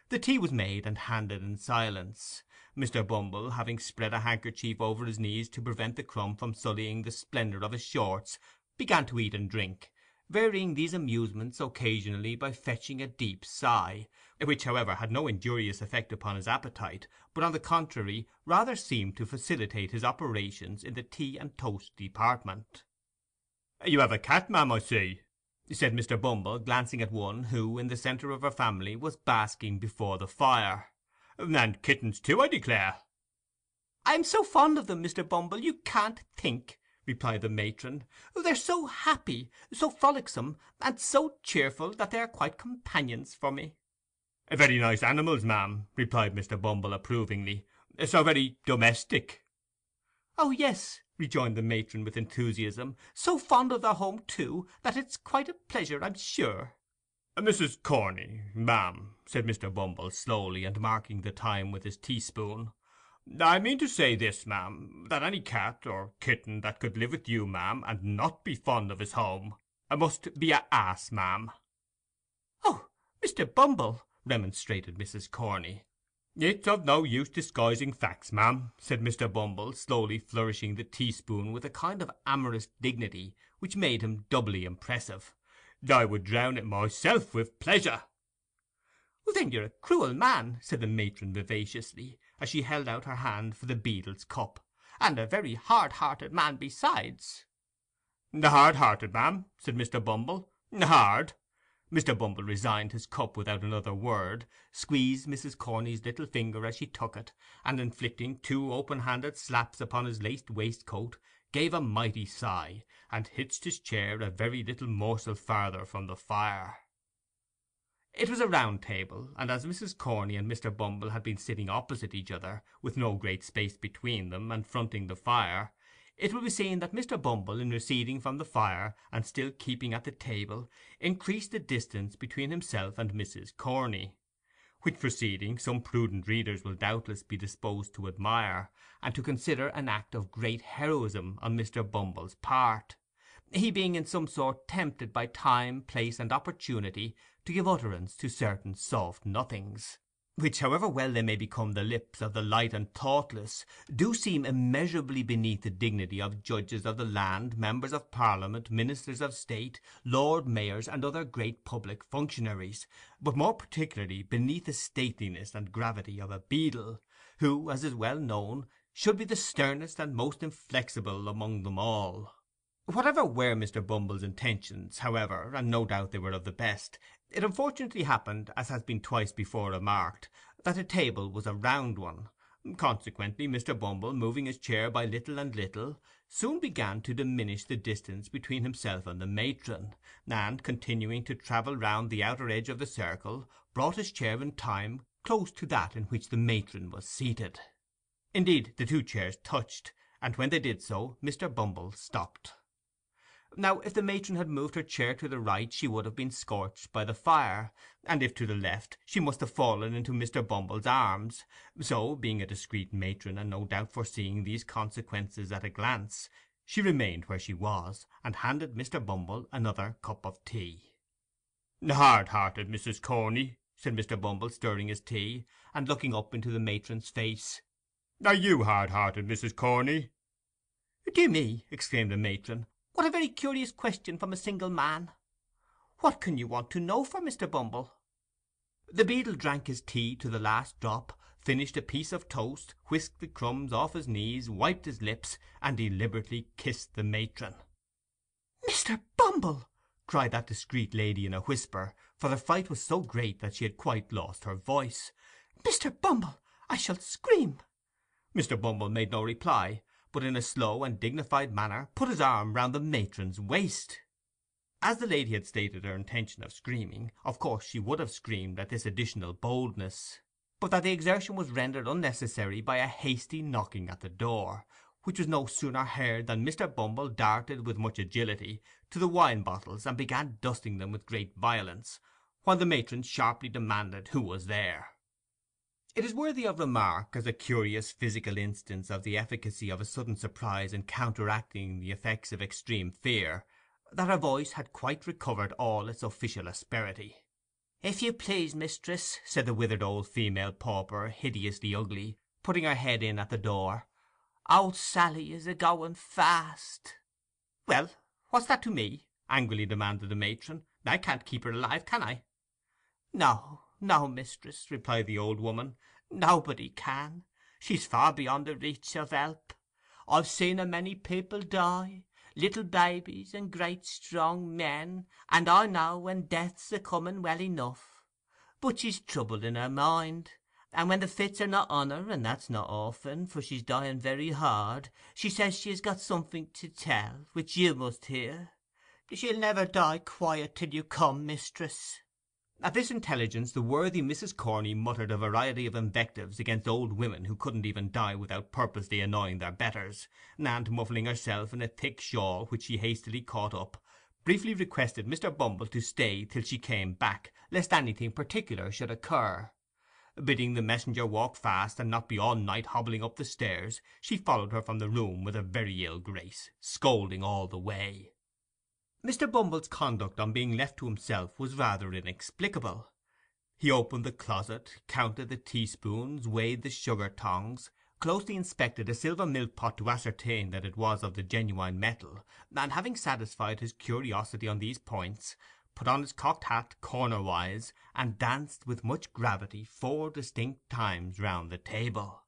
The tea was made and handed in silence. Mr. Bumble, having spread a handkerchief over his knees to prevent the crumb from sullying the splendour of his shorts, began to eat and drink, varying these amusements occasionally by fetching a deep sigh, which, however, had no injurious effect upon his appetite, but on the contrary rather seemed to facilitate his operations in the tea and toast department. 'You have a cat, ma'am, I see,' said Mr. Bumble, glancing at one who, in the centre of her family, was basking before the fire. 'And kittens too, I declare.' 'I am so fond of them, Mr. Bumble, you can't think,' replied the matron. 'They are so happy, so frolicsome, and so cheerful, that they are quite companions for me.' 'Very nice animals, ma'am,' replied Mr. Bumble approvingly. 'So very domestic.' 'O yes,' rejoined the matron with enthusiasm. 'So fond of their home, too, that it's quite a pleasure, I'm sure. "Mrs. Corney, ma'am," said Mr. Bumble slowly, and marking the time with his teaspoon, "I mean to say this, ma'am, that any cat or kitten that could live with you, ma'am, and not be fond of his home, uh, must be a ass, ma'am." "Oh, Mr. Bumble!" remonstrated Mrs. Corney. "It's of no use disguising facts, ma'am," said Mr. Bumble, slowly flourishing the teaspoon with a kind of amorous dignity which made him doubly impressive. I would drown it myself with pleasure." "Then you're a cruel man," said the matron vivaciously, as she held out her hand for the beadle's cup, "and a very hard hearted man besides." "Hard hearted, ma'am?" said Mr. Bumble. "Hard!" Mr. Bumble resigned his cup without another word, squeezed Mrs. Corney's little finger as she took it, and inflicting two open handed slaps upon his laced waistcoat, gave a mighty sigh, and hitched his chair a very little morsel farther from the fire. It was a round table, and as Mrs. Corney and Mr. Bumble had been sitting opposite each other, with no great space between them, and fronting the fire, it will be seen that Mr. Bumble, in receding from the fire, and still keeping at the table, increased the distance between himself and Mrs. Corney which proceeding some prudent readers will doubtless be disposed to admire, and to consider an act of great heroism on Mr. Bumble's part, he being in some sort tempted by time, place, and opportunity to give utterance to certain soft nothings which, however well they may become the lips of the light and thoughtless, do seem immeasurably beneath the dignity of judges of the land, members of Parliament, ministers of state, lord mayors, and other great public functionaries, but more particularly beneath the stateliness and gravity of a beadle, who, as is well known, should be the sternest and most inflexible among them all. Whatever were Mr. Bumble's intentions, however, and no doubt they were of the best, it unfortunately happened, as has been twice before remarked, that the table was a round one. Consequently, Mr. Bumble, moving his chair by little and little, soon began to diminish the distance between himself and the matron, and, continuing to travel round the outer edge of the circle, brought his chair in time close to that in which the matron was seated. Indeed, the two chairs touched, and when they did so Mr. Bumble stopped. Now, if the matron had moved her chair to the right she would have been scorched by the fire, and if to the left she must have fallen into Mr. Bumble's arms; so, being a discreet matron, and no doubt foreseeing these consequences at a glance, she remained where she was, and handed Mr. Bumble another cup of tea. "Hard hearted, Mrs. Corney," said Mr. Bumble, stirring his tea, and looking up into the matron's face. "Are you hard hearted, Mrs. Corney?" "Dear me!" exclaimed the matron. What a very curious question from a single man! What can you want to know for, Mr. Bumble?" The beadle drank his tea to the last drop, finished a piece of toast, whisked the crumbs off his knees, wiped his lips, and deliberately kissed the matron. "Mr. Bumble!" cried that discreet lady in a whisper, for the fright was so great that she had quite lost her voice. "Mr. Bumble, I shall scream!" Mr. Bumble made no reply, but in a slow and dignified manner put his arm round the matron's waist. As the lady had stated her intention of screaming, of course she would have screamed at this additional boldness, but that the exertion was rendered unnecessary by a hasty knocking at the door, which was no sooner heard than Mr. Bumble darted with much agility to the wine bottles and began dusting them with great violence, while the matron sharply demanded who was there. It is worthy of remark, as a curious physical instance of the efficacy of a sudden surprise in counteracting the effects of extreme fear, that her voice had quite recovered all its official asperity. "If you please, mistress," said the withered old female pauper, hideously ugly, putting her head in at the door, "old Sally is a going fast." "Well, what's that to me?" angrily demanded the matron. "I can't keep her alive, can I?" "No, no, mistress," replied the old woman, "nobody can. She's far beyond the reach of help. I've seen a many people die—little babies and great strong men, and I know when death's a coming well enough. But she's troubled in her mind, and when the fits are not on her, and that's not often, for she's dying very hard, she says she has got something to tell, which you must hear. She'll never die quiet till you come, mistress." At this intelligence the worthy Mrs. Corney muttered a variety of invectives against old women who couldn't even die without purposely annoying their betters, and muffling herself in a thick shawl which she hastily caught up, briefly requested Mr. Bumble to stay till she came back, lest anything particular should occur. Bidding the messenger walk fast and not be all night hobbling up the stairs, she followed her from the room with a very ill grace, scolding all the way. Mr. Bumble's conduct on being left to himself was rather inexplicable. He opened the closet, counted the teaspoons, weighed the sugar tongs, closely inspected a silver milk pot to ascertain that it was of the genuine metal, and having satisfied his curiosity on these points, put on his cocked hat cornerwise, and danced with much gravity four distinct times round the table.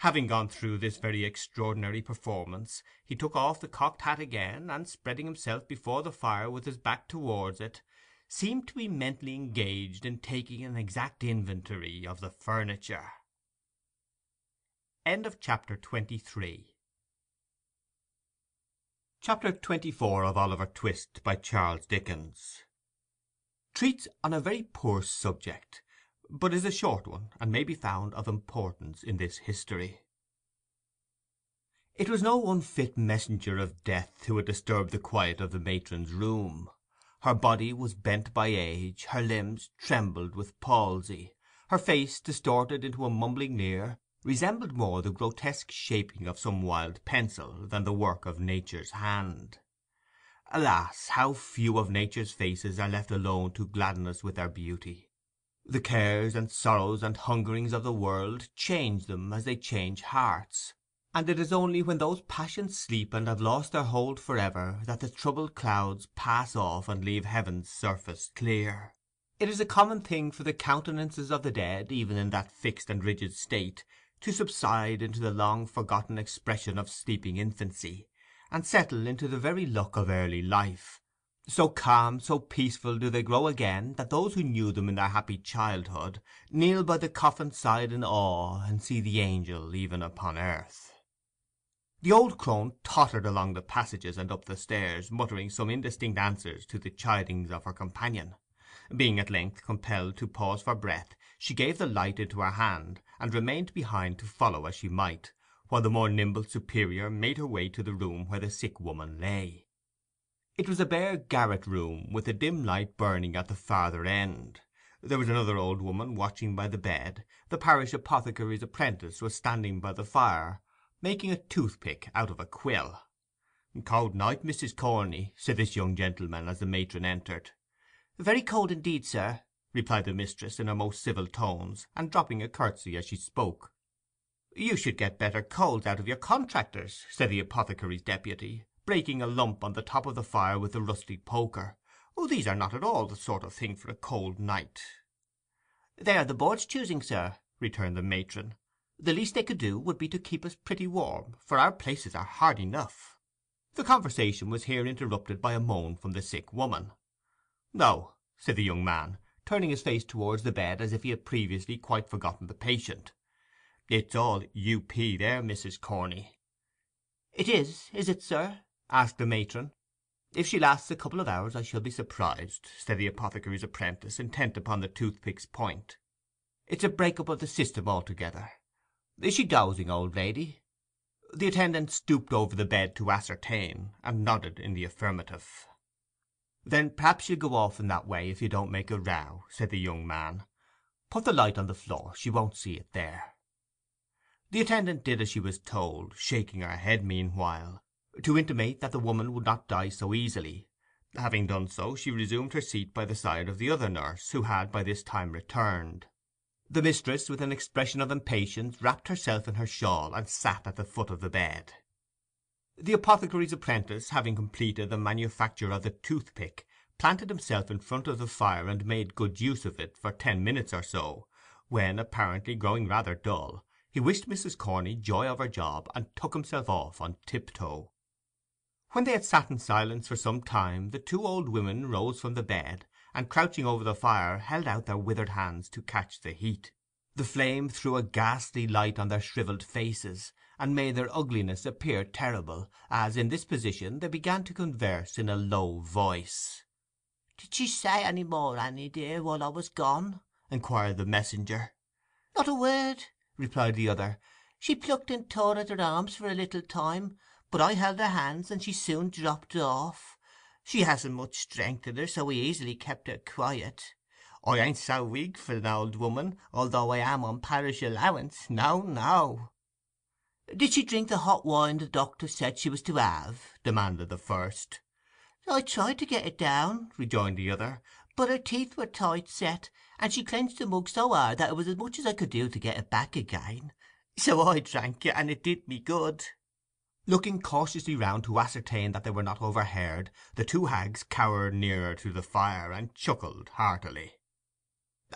Having gone through this very extraordinary performance, he took off the cocked hat again, and spreading himself before the fire with his back towards it, seemed to be mentally engaged in taking an exact inventory of the furniture. End of chapter 23 Chapter 24 of Oliver Twist by Charles Dickens Treats on a very poor subject, but is a short one, and may be found of importance in this history. It was no unfit messenger of death who had disturbed the quiet of the matron's room. Her body was bent by age, her limbs trembled with palsy, her face, distorted into a mumbling leer, resembled more the grotesque shaping of some wild pencil than the work of nature's hand. Alas, how few of nature's faces are left alone to gladden us with their beauty! The cares and sorrows and hungerings of the world change them as they change hearts, and it is only when those passions sleep and have lost their hold for ever that the troubled clouds pass off and leave heaven's surface clear. It is a common thing for the countenances of the dead, even in that fixed and rigid state, to subside into the long forgotten expression of sleeping infancy, and settle into the very look of early life, so calm, so peaceful do they grow again, that those who knew them in their happy childhood kneel by the coffin's side in awe, and see the angel even upon earth. The old crone tottered along the passages and up the stairs, muttering some indistinct answers to the chidings of her companion. Being at length compelled to pause for breath, she gave the light into her hand, and remained behind to follow as she might, while the more nimble superior made her way to the room where the sick woman lay. It was a bare garret room, with a dim light burning at the farther end. There was another old woman watching by the bed; the parish apothecary's apprentice was standing by the fire, making a toothpick out of a quill. "Cold night, Mrs. Corney," said this young gentleman, as the matron entered. "Very cold indeed, sir," replied the mistress, in her most civil tones, and dropping a curtsey as she spoke. "You should get better colds out of your contractors," said the apothecary's deputy, breaking a lump on the top of the fire with the rusty poker. Oh, "These are not at all the sort of thing for a cold night." "They are the board's choosing, sir," returned the matron. "The least they could do would be to keep us pretty warm, for our places are hard enough." The conversation was here interrupted by a moan from the sick woman. "Oh," said the young man, turning his face towards the bed as if he had previously quite forgotten the patient. It's all U.P. there, Mrs. Corney." "It is, is it, sir?" Asked the matron. "If she lasts a couple of hours I shall be surprised," said the apothecary's apprentice, intent upon the toothpick's point. "It's a break up of the system altogether. Is she dowsing, old lady?" The attendant stooped over the bed to ascertain, and nodded in the affirmative. "Then perhaps she'll go off in that way, if you don't make a row," said the young man. "Put the light on the floor; she won't see it there." The attendant did as she was told, shaking her head meanwhile, to intimate that the woman would not die so easily. Having done so, she resumed her seat by the side of the other nurse, who had by this time returned. The mistress, with an expression of impatience, wrapped herself in her shawl, and sat at the foot of the bed. The apothecary's apprentice, having completed the manufacture of the toothpick, planted himself in front of the fire and made good use of it for ten minutes or so, when, apparently growing rather dull, he wished Mrs. Corney joy of her job, and took himself off on tiptoe. When they had sat in silence for some time, the two old women rose from the bed, and crouching over the fire held out their withered hands to catch the heat. The flame threw a ghastly light on their shrivelled faces, and made their ugliness appear terrible, as, in this position, they began to converse in a low voice. "Did she say any more, Anny dear, while I was gone?" inquired the messenger. "Not a word," replied the other. "She plucked and tore at her arms for a little time, but I held her hands, and she soon dropped off. She hasn't much strength in her, so we easily kept her quiet. I ain't so weak for an old woman, although I am on parish allowance, no, no." "Did she drink the hot wine the doctor said she was to have?" demanded the first. "I tried to get it down," rejoined the other, "but her teeth were tight set, and she clenched the mug so hard that it was as much as I could do to get it back again. So I drank it, and it did me good." Looking cautiously round to ascertain that they were not overheard, the two hags cowered nearer to the fire, and chuckled heartily.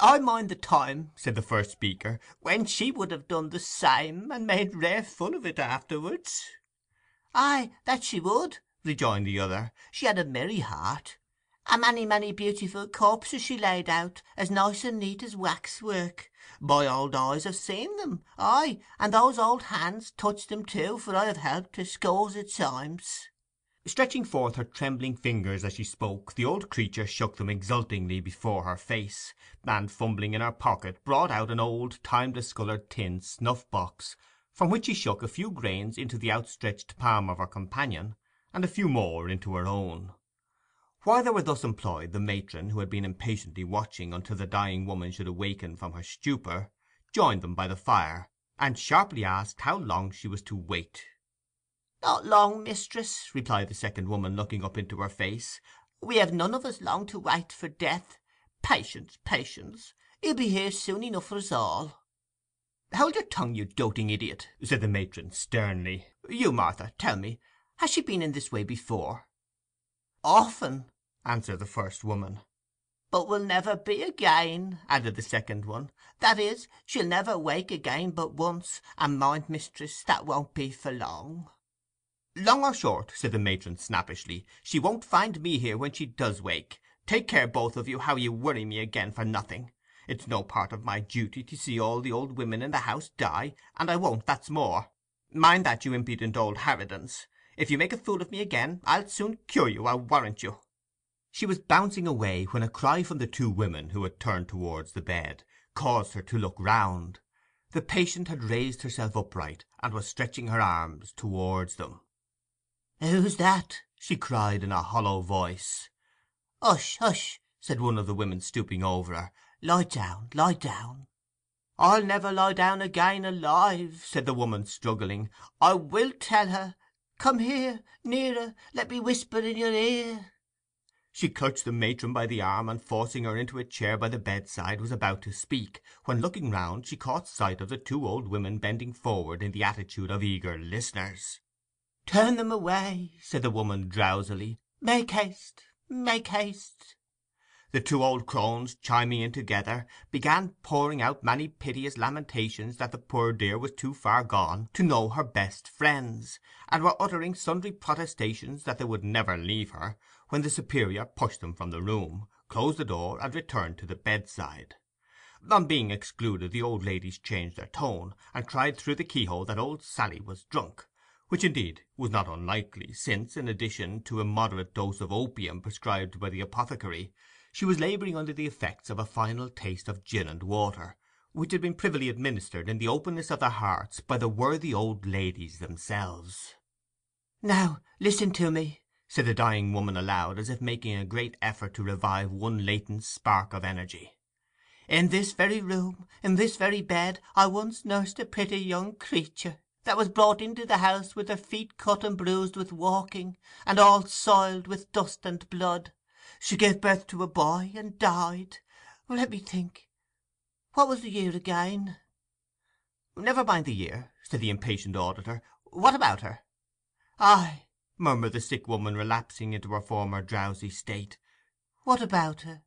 "I mind the time," said the first speaker, "when she would have done the same, and made rare fun of it afterwards." "Aye, that she would," rejoined the other. "She had a merry heart. A many, many beautiful corpses she laid out, as nice and neat as waxwork. My old eyes have seen them, ay, and those old hands touched them too, for I have helped her scores o' times." Stretching forth her trembling fingers as she spoke, the old creature shook them exultingly before her face, and, fumbling in her pocket, brought out an old time discoloured tin snuff box, from which she shook a few grains into the outstretched palm of her companion, and a few more into her own. While they were thus employed, the matron, who had been impatiently watching until the dying woman should awaken from her stupor, joined them by the fire, and sharply asked how long she was to wait. "Not long, mistress," replied the second woman, looking up into her face. "We have none of us long to wait for death. Patience, patience; he'll be here soon enough for us all." "Hold your tongue, you doting idiot," said the matron, sternly. "You, Martha, tell me, has she been in this way before?" "Often," answered the first woman. "But will never be again," added the second one. "That is, she'll never wake again but once, and mind, mistress, that won't be for long." "Long or short," said the matron snappishly, "she won't find me here when she does wake. Take care, both of you, how you worry me again for nothing. It's no part of my duty to see all the old women in the house die, and I won't, that's more. Mind that, you impudent old harridans. If you make a fool of me again, I'll soon cure you, I warrant you." She was bouncing away, when a cry from the two women, who had turned towards the bed, caused her to look round. The patient had raised herself upright, and was stretching her arms towards them. "Who's that?" she cried in a hollow voice. "Hush, hush!" said one of the women, stooping over her. "Lie down, lie down." "I'll never lie down again alive," said the woman, struggling. "I will tell her. Come here, nearer, let me whisper in your ear." She clutched the matron by the arm, and forcing her into a chair by the bedside, was about to speak, when, looking round, she caught sight of the two old women bending forward in the attitude of eager listeners. "Turn them away," said the woman, drowsily. "Make haste, make haste." The two old crones, chiming in together, began pouring out many piteous lamentations that the poor dear was too far gone to know her best friends, and were uttering sundry protestations that they would never leave her, when the superior pushed them from the room, closed the door, and returned to the bedside. On being excluded, the old ladies changed their tone, and cried through the keyhole that old Sally was drunk, which indeed was not unlikely, since, in addition to a moderate dose of opium prescribed by the apothecary, she was labouring under the effects of a final taste of gin and water, which had been privily administered in the openness of their hearts by the worthy old ladies themselves. "Now listen to me," said the dying woman aloud, as if making a great effort to revive one latent spark of energy. In this very room, in this very bed, I once nursed a pretty young creature, that was brought into the house with her feet cut and bruised with walking, and all soiled with dust and blood. She gave birth to a boy, and died. Let me think. What was the year again?" "Never mind the year," said the impatient auditor. "What about her?" "Aye," murmured the sick woman, relapsing into her former drowsy state. "What about her?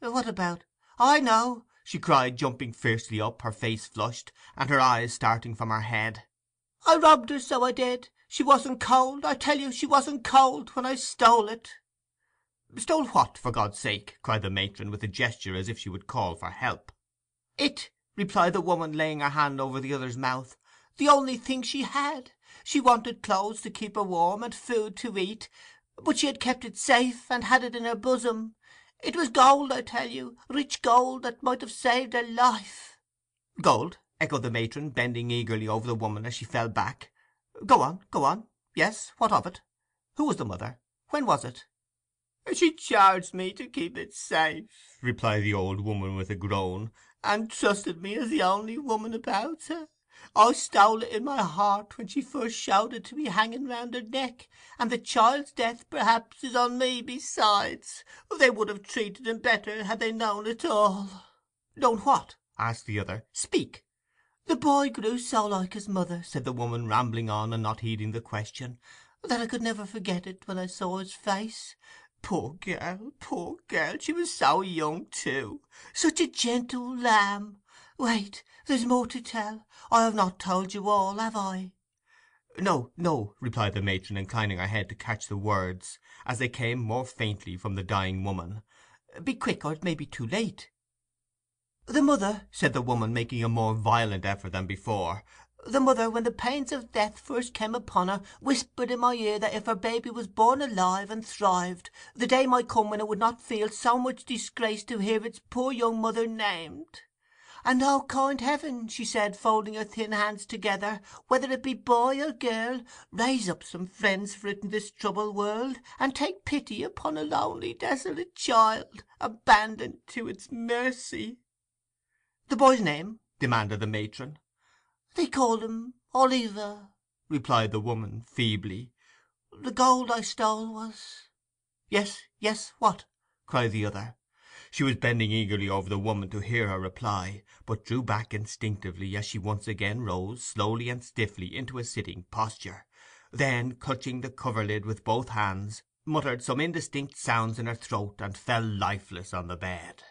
What about? I know!" she cried, jumping fiercely up, her face flushed, and her eyes starting from her head. "I robbed her, so I did. She wasn't cold, I tell you she wasn't cold, when I stole it." "Stole what, for God's sake?" cried the matron, with a gesture as if she would call for help. "It," replied the woman, laying her hand over the other's mouth. "The only thing she had. She wanted clothes to keep her warm, and food to eat, but she had kept it safe, and had it in her bosom. It was gold, I tell you, rich gold, that might have saved her life." "Gold?" echoed the matron, bending eagerly over the woman as she fell back. "Go on, go on. Yes, what of it? Who was the mother? When was it?" "She charged me to keep it safe," replied the old woman with a groan, "and trusted me as the only woman about her. I stole it in my heart when she first shouted to me hanging round her neck, and the child's death perhaps is on me besides. They would have treated him better had they known it all." "Known what?" asked the other. "Speak." "The boy grew so like his mother," said the woman, rambling on and not heeding the question, "that I could never forget it when I saw his face. Poor girl, poor girl, she was so young too. Such a gentle lamb! Wait, there's more to tell. I have not told you all, have I?" "No, no," replied the matron, inclining her head to catch the words, as they came more faintly from the dying woman. "Be quick, or it may be too late." "The mother," said the woman, making a more violent effort than before—"the mother, when the pains of death first came upon her, whispered in my ear that if her baby was born alive and thrived, the day might come when it would not feel so much disgrace to hear its poor young mother named. And oh, kind Heaven, she said, folding her thin hands together, whether it be boy or girl, raise up some friends for it in this troubled world, and take pity upon a lonely, desolate child, abandoned to its mercy." "The boy's name?" demanded the matron. "They called him Oliver," replied the woman, feebly. "The gold I stole was—" "Yes, yes, what?" cried the other. She was bending eagerly over the woman to hear her reply, but drew back instinctively as she once again rose slowly and stiffly into a sitting posture; then, clutching the coverlid with both hands, muttered some indistinct sounds in her throat, and fell lifeless on the bed.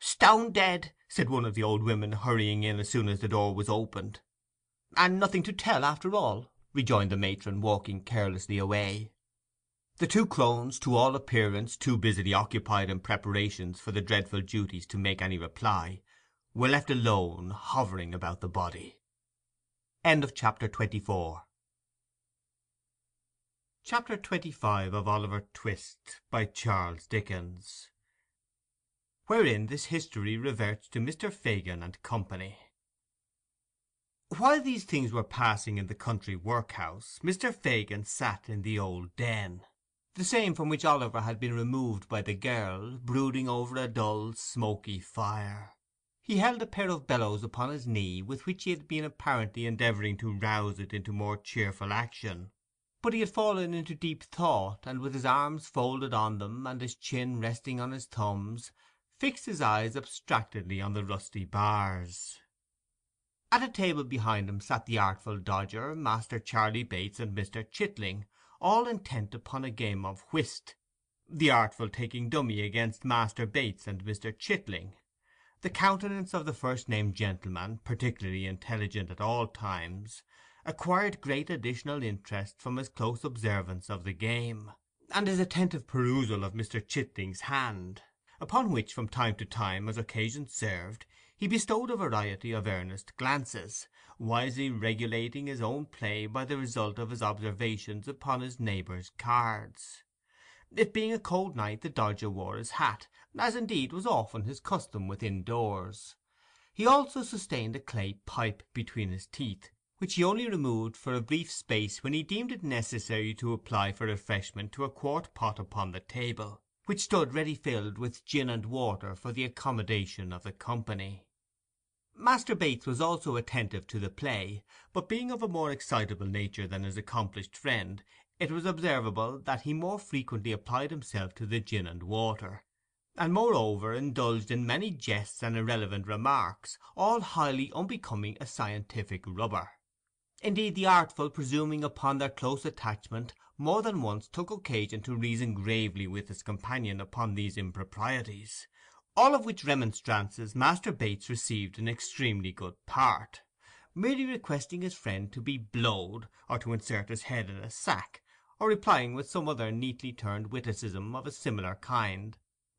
"Stone dead," said one of the old women, hurrying in as soon as the door was opened. "And nothing to tell, after all," rejoined the matron, walking carelessly away. The two crones, to all appearance too busily occupied in preparations for the dreadful duties to make any reply, were left alone, hovering about the body. CHAPTER XXV of Oliver Twist by Charles Dickens Wherein this history reverts to Mr. Fagin and Company While these things were passing in the country workhouse, Mr. Fagin sat in the old den the same from which Oliver had been removed by the girl, brooding over a dull smoky fire. He held a pair of bellows upon his knee, with which he had been apparently endeavouring to rouse it into more cheerful action; but he had fallen into deep thought, and with his arms folded on them, and his chin resting on his thumbs, fixed his eyes abstractedly on the rusty bars. At a table behind him sat the Artful Dodger, Master Charley Bates, and Mr. Chitling all intent upon a game of whist, the Artful taking dummy against Master Bates and Mr. Chitling. The countenance of the first named gentleman, particularly intelligent at all times, acquired great additional interest from his close observance of the game, and his attentive perusal of Mr. Chitling's hand, upon which from time to time, as occasion served, he bestowed a variety of earnest glances, wisely regulating his own play by the result of his observations upon his neighbours' cards. It being a cold night the Dodger wore his hat, as indeed was often his custom within doors. He also sustained a clay pipe between his teeth, which he only removed for a brief space when he deemed it necessary to apply for refreshment to a quart pot upon the table, which stood ready filled with gin and water for the accommodation of the company. Master Bates was also attentive to the play, but being of a more excitable nature than his accomplished friend, it was observable that he more frequently applied himself to the gin and water, and moreover indulged in many jests and irrelevant remarks, all highly unbecoming a scientific rubber. Indeed, the artful, presuming upon their close attachment, more than once took occasion to reason gravely with his companion upon these improprieties, all of which remonstrances Master Bates received in extremely good part, merely requesting his friend to be blowed, or to insert his head in a sack, or replying with some other neatly turned witticism of a similar kind,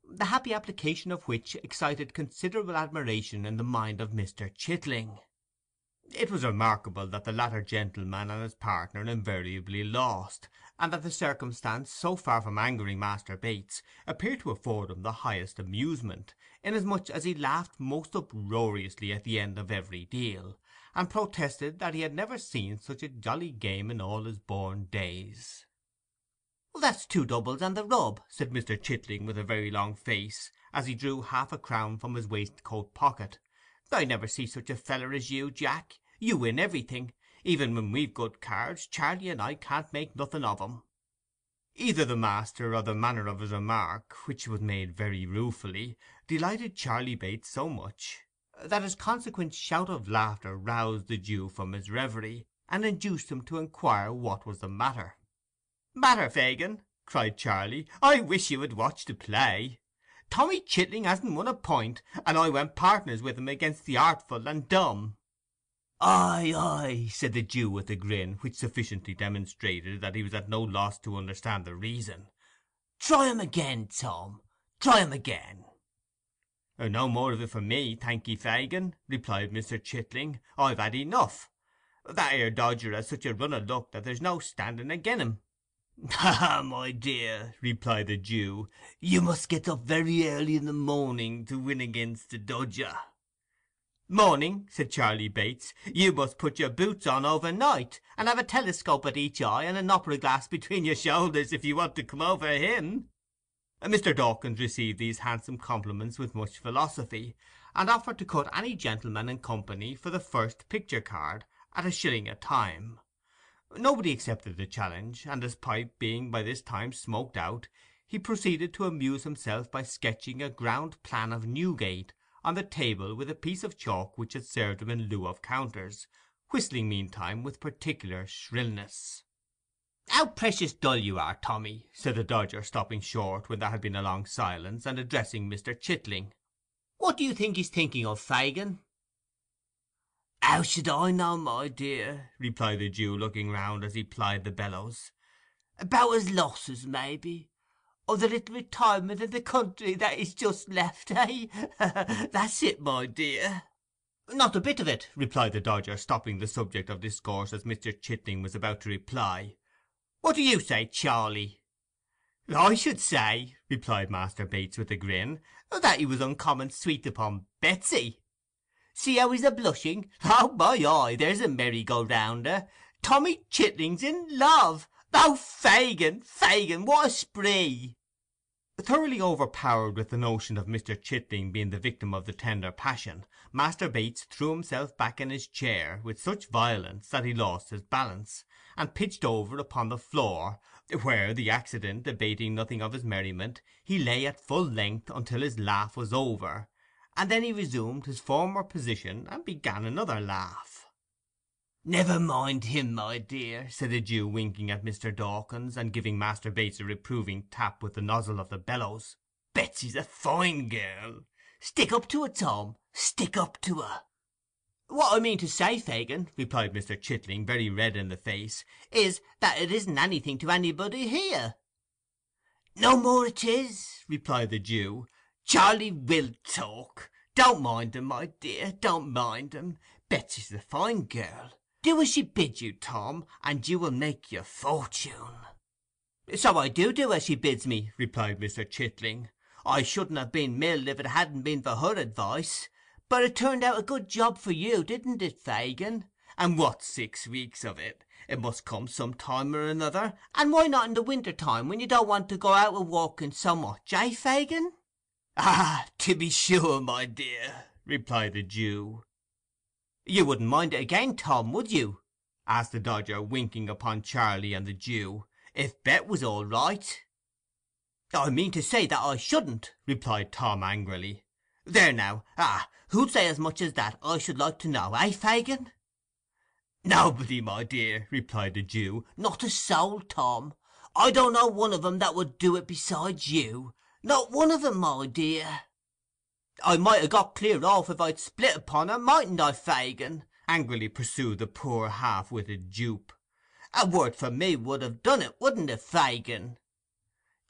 the happy application of which excited considerable admiration in the mind of Mr. Chitling. It was remarkable that the latter gentleman and his partner invariably lost, and that the circumstance, so far from angering Master Bates, appeared to afford him the highest amusement, inasmuch as he laughed most uproariously at the end of every deal, and protested that he had never seen such a jolly game in all his born days. "That's two doubles and the rub," said Mr. Chitling, with a very long face, as he drew half a crown from his waistcoat pocket. I never see such a feller as you, Jack. You win everything. Even when we've good cards, Charley and I can't make nothing of 'em." Either the master or the manner of his remark, which was made very ruefully, delighted Charley Bates so much, that his consequent shout of laughter roused the Jew from his reverie, and induced him to inquire what was the matter. "Matter, Fagin?" cried Charley. "I wish you had watched the play. Tommy Chitling hasn't won a point, and I went partners with him against the Artful and Dumb." "Aye, aye," said the Jew with a grin, which sufficiently demonstrated that he was at no loss to understand the reason. "Try him again, Tom. Try him again." Oh, "No more of it for me, thank ye, Fagin," replied Mr. Chitling. "I've had enough. That 'ere dodger has such a run o' luck that there's no standing again him." "Ha, "Ha, my dear," replied the Jew, "you must get up very early in the morning to win against the Dodger." "Morning," said Charley Bates, "you must put your boots on overnight, and have a telescope at each eye and an opera glass between your shoulders, if you want to come over him." Mr. Dawkins received these handsome compliments with much philosophy, and offered to cut any gentleman in company for the first picture card at a shilling a time. Nobody accepted the challenge, and his pipe being by this time smoked out, he proceeded to amuse himself by sketching a ground plan of Newgate on the table with a piece of chalk which had served him in lieu of counters, whistling meantime with particular shrillness. "How precious dull you are, Tommy!" said the Dodger, stopping short when there had been a long silence, and addressing Mr. Chitling. "What do you think he's thinking of, Fagin?" "How should I know, my dear?" replied the Jew, looking round as he plied the bellows. "About his losses, maybe, or the little retirement in the country that he's just left, eh? That's it, my dear." "Not a bit of it," replied the Dodger, stopping the subject of discourse as Mr. Chitling was about to reply. "What do you say, Charley?" "I should say," replied Master Bates, with a grin, "that he was uncommon sweet upon Betsy. See how he's a blushing. Oh, my eye, there's a merry-go-rounder! Tommy Chitling's in love! Oh, Fagin, Fagin, what a spree!" Thoroughly overpowered with the notion of Mr. Chitling being the victim of the tender passion, Master Bates threw himself back in his chair with such violence that he lost his balance, and pitched over upon the floor, where, the accident abating nothing of his merriment, he lay at full length until his laugh was over, and then he resumed his former position and began another laugh. "Never mind him, my dear," said the Jew, winking at Mr. Dawkins, and giving Master Bates a reproving tap with the nozzle of the bellows. "Betsy's a fine girl. Stick up to her, Tom, stick up to her." "What I mean to say, Fagin," replied Mr. Chitling, very red in the face, "is, that it isn't anything to anybody here." "No more it is," replied the Jew. Charley will talk. Don't mind him, my dear, don't mind him. Betsy's a fine girl. Do as she bids you, Tom, and you will make your fortune. So I do do as she bids me, replied Mr. Chitling. I shouldn't have been milled if it hadn't been for her advice. But it turned out a good job for you, didn't it, Fagin? And what's six weeks of it? It must come some time or another, and why not in the winter time, when you don't want to go out a walking so much, eh, Fagin? Ah, to be sure, my dear, replied the Jew. You wouldn't mind it again, Tom, would you? asked the Dodger, winking upon Charley and the Jew, if Bet was all right. I mean to say that I shouldn't, replied Tom angrily. There now, ah, who'd say as much as that, I should like to know, eh, Fagin? Nobody, my dear, replied the Jew. Not a soul, Tom. I don't know one of 'em that would do it besides you. Not one of 'em, my dear. I might ha' got clear off if I'd split upon her, mightn't I, Fagin? angrily pursued the poor half-witted dupe. A word from me would have done it, wouldn't it, Fagin?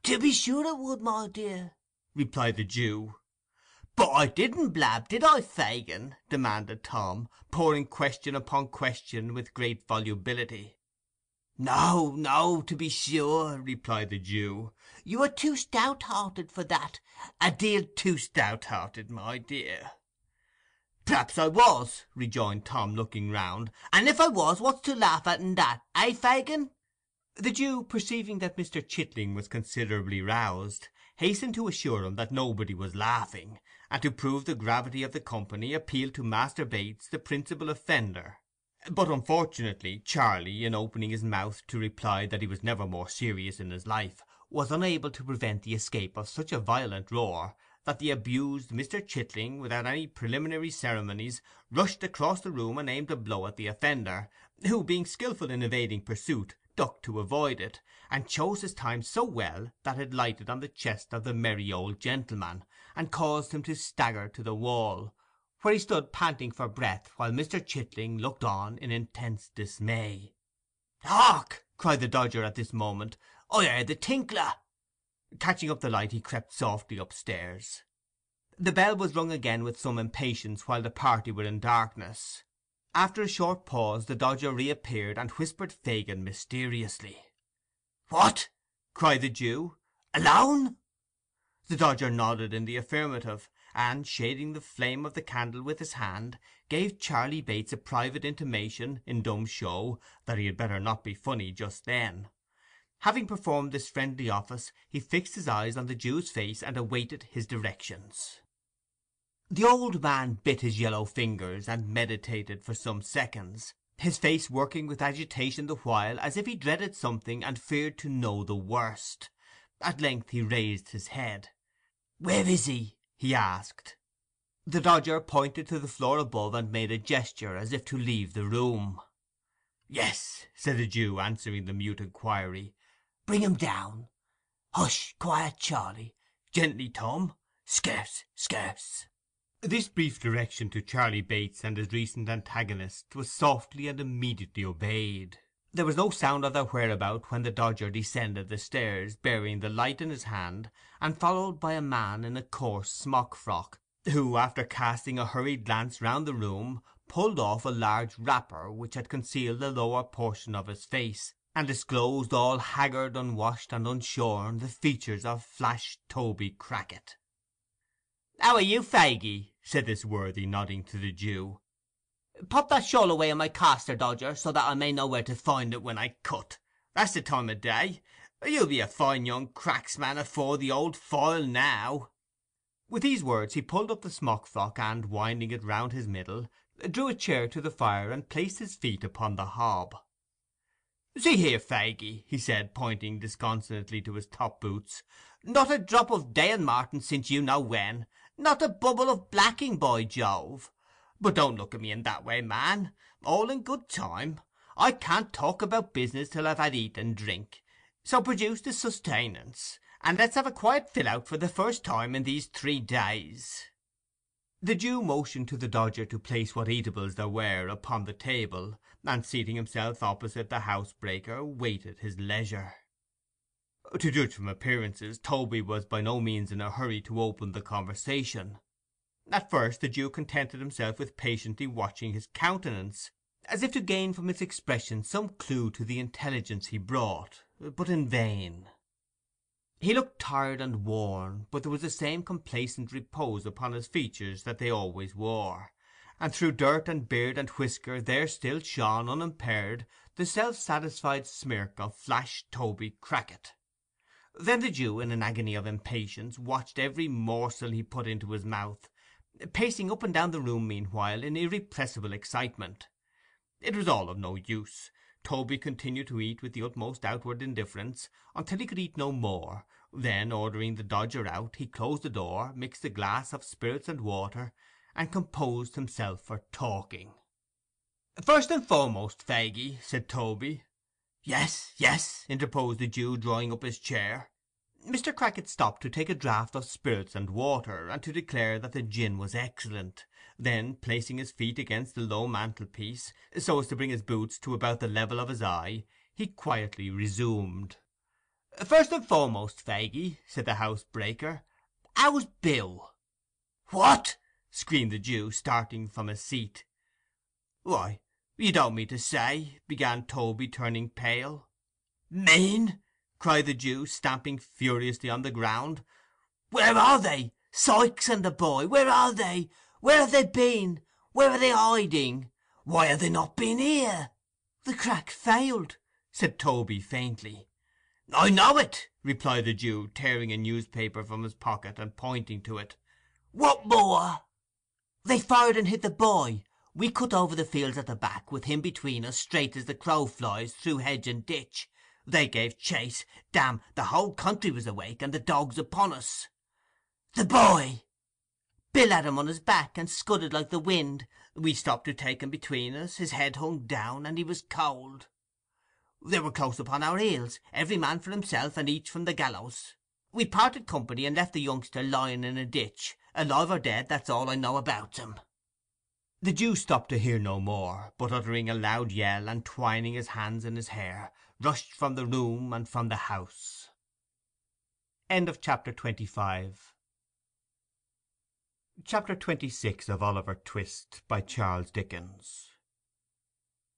To be sure it would, my dear, replied the Jew. But I didn't blab, did I, Fagin? demanded Tom, pouring question upon question with great volubility. No, no, to be sure, replied the Jew. You are too stout-hearted for that, a deal too stout-hearted, my dear. Perhaps I was, rejoined Tom, looking round. And if I was, what's to laugh at in that, eh, Fagin? The Jew, perceiving that Mr. Chitling was considerably roused, hastened to assure him that nobody was laughing, and to prove the gravity of the company appealed to Master Bates, the principal offender. But unfortunately Charley, in opening his mouth to reply that he was never more serious in his life, was unable to prevent the escape of such a violent roar that the abused Mr. Chitling, without any preliminary ceremonies, rushed across the room and aimed a blow at the offender, who, being skilful in evading pursuit, ducked to avoid it, and chose his time so well that it lighted on the chest of the merry old gentleman, and caused him to stagger to the wall, where he stood panting for breath, while Mr. Chitling looked on in intense dismay. "Hark!" cried the Dodger at this moment. "I heard the tinkler." Catching up the light, he crept softly upstairs. The bell was rung again with some impatience while the party were in darkness. After a short pause the Dodger reappeared, and whispered Fagin mysteriously. "What!" cried the Jew. "Alone?" The Dodger nodded in the affirmative, and, shading the flame of the candle with his hand, gave Charley Bates a private intimation, in dumb show, that he had better not be funny just then. Having performed this friendly office, he fixed his eyes on the Jew's face and awaited his directions. The old man bit his yellow fingers and meditated for some seconds, his face working with agitation the while, as if he dreaded something and feared to know the worst. At length he raised his head. "Where is he?" He asked. The Dodger pointed to the floor above and made a gesture as if to leave the room. "Yes," said the Jew, answering the mute inquiry. Bring him down. Hush, quiet, Charley. Gently, Tom. Scarce, scarce. This brief direction to Charley Bates and his recent antagonist was softly and immediately obeyed. There was no sound of their whereabout when the Dodger descended the stairs, bearing the light in his hand, and followed by a man in a coarse smock frock, who, after casting a hurried glance round the room, pulled off a large wrapper which had concealed the lower portion of his face, and disclosed all haggard, unwashed, and unshorn, the features of Flash Toby Crackit. "How are you, Faggy?" said this worthy, nodding to the Jew. "Pop that shawl away in my caster, Dodger, so that I may know where to find it when I cut. That's the time o' day. You'll be a fine young cracksman afore the old foil now." With these words he pulled up the smock frock, and, winding it round his middle, drew a chair to the fire and placed his feet upon the hob. "See here, Faggy," he said, pointing disconsolately to his top boots, "not a drop of Day and Martin since you know when, not a bubble of blacking, by Jove! But don't look at me in that way, man. All in good time. I can't talk about business till I've had eat and drink. So produce the sustenance, and let's have a quiet fill out for the first time in these three days." The Jew motioned to the Dodger to place what eatables there were upon the table, and seating himself opposite the housebreaker, waited his leisure. To judge from appearances, Toby was by no means in a hurry to open the conversation. At first the Jew contented himself with patiently watching his countenance, as if to gain from its expression some clue to the intelligence he brought, but in vain. He looked tired and worn, but there was the same complacent repose upon his features that they always wore, and through dirt and beard and whisker there still shone unimpaired the self satisfied smirk of Flash Toby Crackit. Then the Jew, in an agony of impatience, watched every morsel he put into his mouth, pacing up and down the room meanwhile in irrepressible excitement. It was all of no use. Toby continued to eat with the utmost outward indifference until he could eat no more; then, ordering the Dodger out, he closed the door, mixed a glass of spirits and water, and composed himself for talking. "First and foremost, Faggy," said Toby. "Yes, yes," interposed the Jew, drawing up his chair. Mr. Crackit stopped to take a draught of spirits and water, and to declare that the gin was excellent; then, placing his feet against the low mantelpiece, so as to bring his boots to about the level of his eye, he quietly resumed. "First and foremost, Faggy," said the housebreaker, "how's Bill?" "What!" screamed the Jew, starting from his seat. "Why, you don't mean to say—" began Toby, turning pale. "Mean!" Cried the Jew, stamping furiously on the ground. "Where are they? Sikes and the boy, where are they? Where have they been? Where are they hiding? Why have they not been here?" "The crack failed," said Toby, faintly. "I know it," replied the Jew, tearing a newspaper from his pocket and pointing to it. "What more?" "They fired and hit the boy. We cut over the fields at the back, with him between us, straight as the crow flies, through hedge and ditch. They gave chase. Damn, the whole country was awake, and the dogs upon us." "The boy?" "Bill had him on his back, and scudded like the wind. We stopped to take him between us; his head hung down, and he was cold. They were close upon our heels, every man for himself, and each from the gallows. We parted company, and left the youngster lying in a ditch, alive or dead, that's all I know about him." The Jew stopped to hear no more, but uttering a loud yell, and twining his hands in his hair, rushed from the room and from the house. CHAPTER XXVI of Oliver Twist by Charles Dickens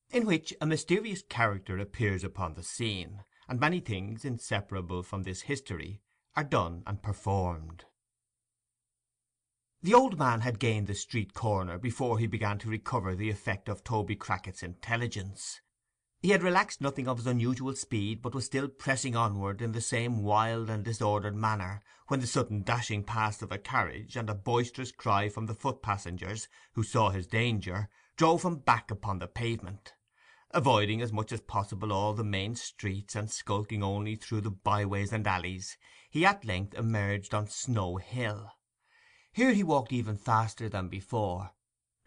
In which a mysterious character appears upon the scene, and many things inseparable from this history are done and performed. The old man had gained the street corner before he began to recover the effect of Toby Crackit's intelligence. He had relaxed nothing of his unusual speed, but was still pressing onward in the same wild and disordered manner, when the sudden dashing past of a carriage, and a boisterous cry from the foot passengers, who saw his danger, drove him back upon the pavement. Avoiding as much as possible all the main streets, and skulking only through the byways and alleys, he at length emerged on Snow Hill. Here he walked even faster than before,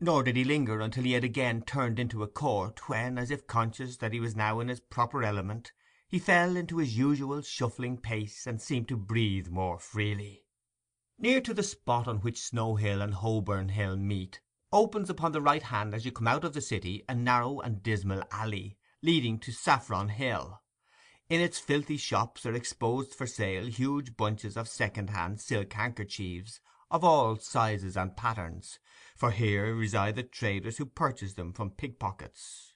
nor did he linger until he had again turned into a court, when, as if conscious that he was now in his proper element, he fell into his usual shuffling pace, and seemed to breathe more freely. Near to the spot on which Snow Hill and Holborn Hill meet, opens upon the right hand as you come out of the city a narrow and dismal alley, leading to Saffron Hill. In its filthy shops are exposed for sale huge bunches of second-hand silk handkerchiefs of all sizes and patterns, for here reside the traders who purchase them from pickpockets.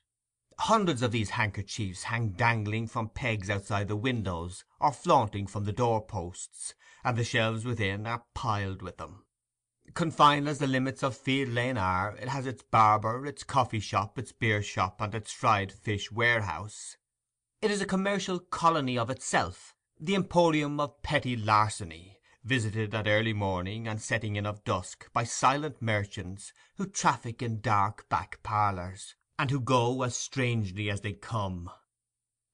Hundreds of these handkerchiefs hang dangling from pegs outside the windows, or flaunting from the door-posts, and the shelves within are piled with them. Confined as the limits of Field Lane are, it has its barber, its coffee shop, its beer shop, and its fried fish warehouse. It is a commercial colony of itself, the emporium of petty larceny, visited at early morning and setting in of dusk by silent merchants who traffic in dark back parlours, and who go as strangely as they come.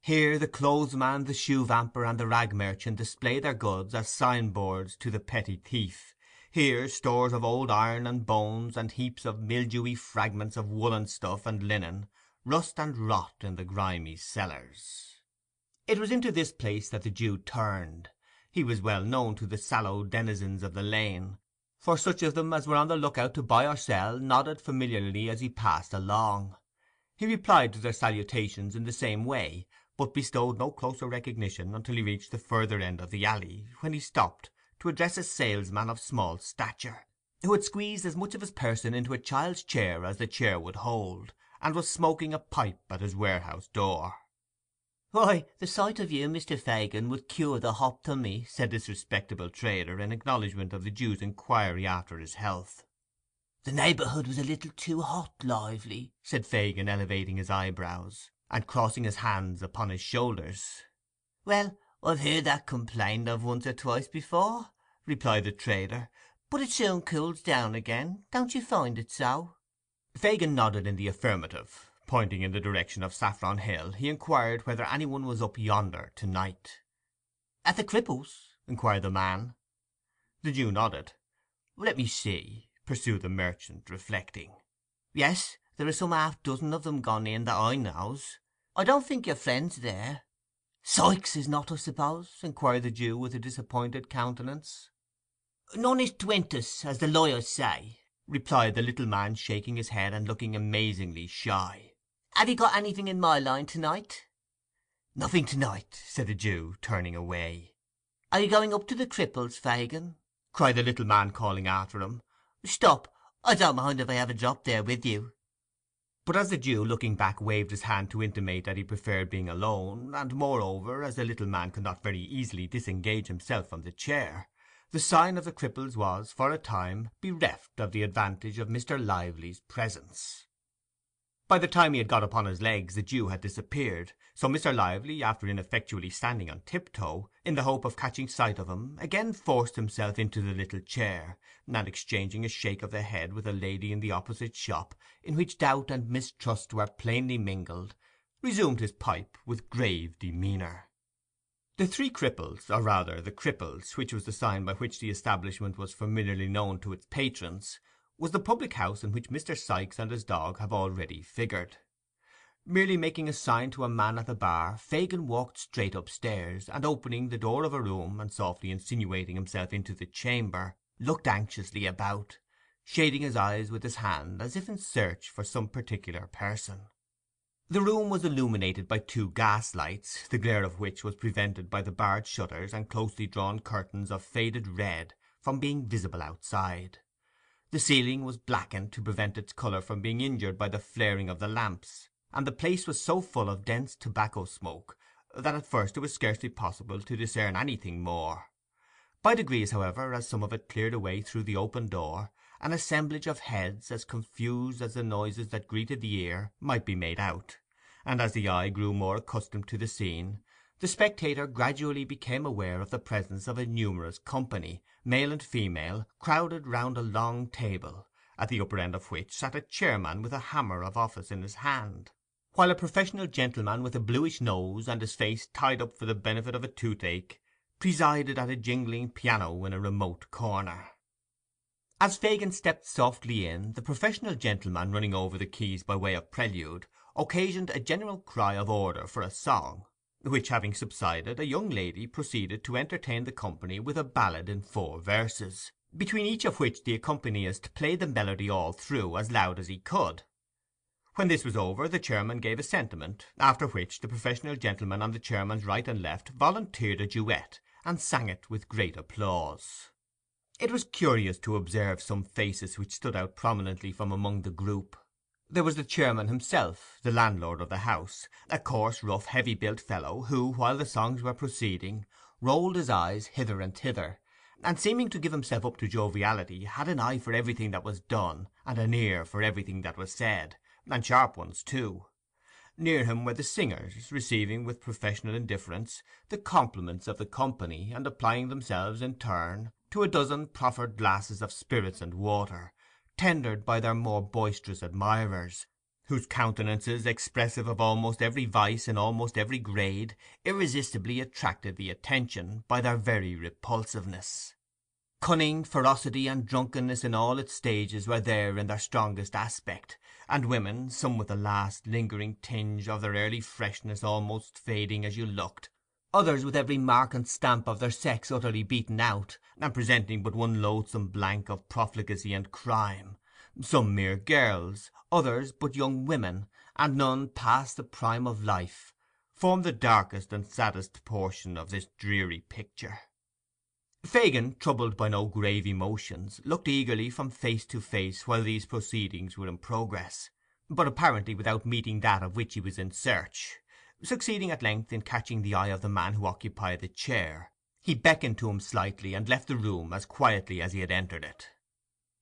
Here the clothesman, the shoe vamper, and the rag merchant display their goods as signboards to the petty thief; here stores of old iron and bones, and heaps of mildewy fragments of woollen stuff and linen, rust and rot in the grimy cellars. It was into this place that the Jew turned. He was well known to the sallow denizens of the lane, for such of them as were on the look out to buy or sell nodded familiarly as he passed along. He replied to their salutations in the same way, but bestowed no closer recognition until he reached the further end of the alley, when he stopped to address a salesman of small stature, who had squeezed as much of his person into a child's chair as the chair would hold, and was smoking a pipe at his warehouse door. "Why, the sight of you, Mr. Fagin, would cure the hoptalmy," said this respectable trader, in acknowledgment of the Jew's inquiry after his health. "The neighbourhood was a little too hot lively," said Fagin, elevating his eyebrows, and crossing his hands upon his shoulders. "Well, I've heard that complained of once or twice before," replied the trader, "but it soon cools down again. Don't you find it so?" Fagin nodded in the affirmative. Pointing in the direction of Saffron Hill, he inquired whether any one was up yonder to night. "At the Cripples?" inquired the man. The Jew nodded. "Let me see," pursued the merchant, reflecting. "Yes, there are some half dozen of them gone in that I knows. I don't think your friend's there. Sikes is not, I suppose?" inquired the Jew, with a disappointed countenance. "Non ist twintus, as the lawyers say," replied the little man, shaking his head and looking amazingly shy. Have you got anything in my line to night?" "Nothing to night," said the Jew, turning away. "Are you going up to the Cripples, Fagin?" cried the little man, calling after him. "Stop, I don't mind if I have a drop there with you." But as the Jew, looking back, waved his hand to intimate that he preferred being alone, and, moreover, as the little man could not very easily disengage himself from the chair, the sign of the Cripples was, for a time, bereft of the advantage of Mr. Lively's presence. By the time he had got upon his legs the Jew had disappeared, so Mr. Lively, after ineffectually standing on tiptoe, in the hope of catching sight of him, again forced himself into the little chair, and exchanging a shake of the head with a lady in the opposite shop, in which doubt and mistrust were plainly mingled, resumed his pipe with grave demeanour. The Three Cripples, or rather the Cripples, which was the sign by which the establishment was familiarly known to its patrons, was the public house in which Mr. Sikes and his dog have already figured. Merely making a sign to a man at the bar, Fagin walked straight upstairs, and opening the door of a room, and softly insinuating himself into the chamber, looked anxiously about, shading his eyes with his hand, as if in search for some particular person. The room was illuminated by two gas lights, the glare of which was prevented by the barred shutters and closely drawn curtains of faded red from being visible outside. The ceiling was blackened to prevent its colour from being injured by the flaring of the lamps, and the place was so full of dense tobacco smoke that at first it was scarcely possible to discern anything more. By degrees, however, as some of it cleared away through the open door, an assemblage of heads, as confused as the noises that greeted the ear, might be made out; and as the eye grew more accustomed to the scene, the spectator gradually became aware of the presence of a numerous company, male and female, crowded round a long table, at the upper end of which sat a chairman with a hammer of office in his hand, while a professional gentleman with a bluish nose, and his face tied up for the benefit of a toothache, presided at a jingling piano in a remote corner. As Fagin stepped softly in, the professional gentleman running over the keys by way of prelude, occasioned a general cry of order for a song, which having subsided, a young lady proceeded to entertain the company with a ballad in four verses, between each of which the accompanist played the melody all through as loud as he could. When this was over, the chairman gave a sentiment, after which the professional gentlemen on the chairman's right and left volunteered a duet, and sang it with great applause. It was curious to observe some faces which stood out prominently from among the group. There was the chairman himself, the landlord of the house, a coarse, rough, heavy built fellow, who, while the songs were proceeding, rolled his eyes hither and thither, and seeming to give himself up to joviality, had an eye for everything that was done, and an ear for everything that was said, and sharp ones too. Near him were the singers, receiving with professional indifference the compliments of the company, and applying themselves in turn to a dozen proffered glasses of spirits and water, tendered by their more boisterous admirers, whose countenances, expressive of almost every vice in almost every grade, irresistibly attracted the attention by their very repulsiveness. Cunning, ferocity, and drunkenness in all its stages were there in their strongest aspect, and women, some with the last lingering tinge of their early freshness almost fading as you looked, others with every mark and stamp of their sex utterly beaten out, and presenting but one loathsome blank of profligacy and crime; some mere girls, others but young women, and none past the prime of life, formed the darkest and saddest portion of this dreary picture. Fagin, troubled by no grave emotions, looked eagerly from face to face while these proceedings were in progress, but apparently without meeting that of which he was in search. Succeeding at length in catching the eye of the man who occupied the chair, he beckoned to him slightly, and left the room as quietly as he had entered it.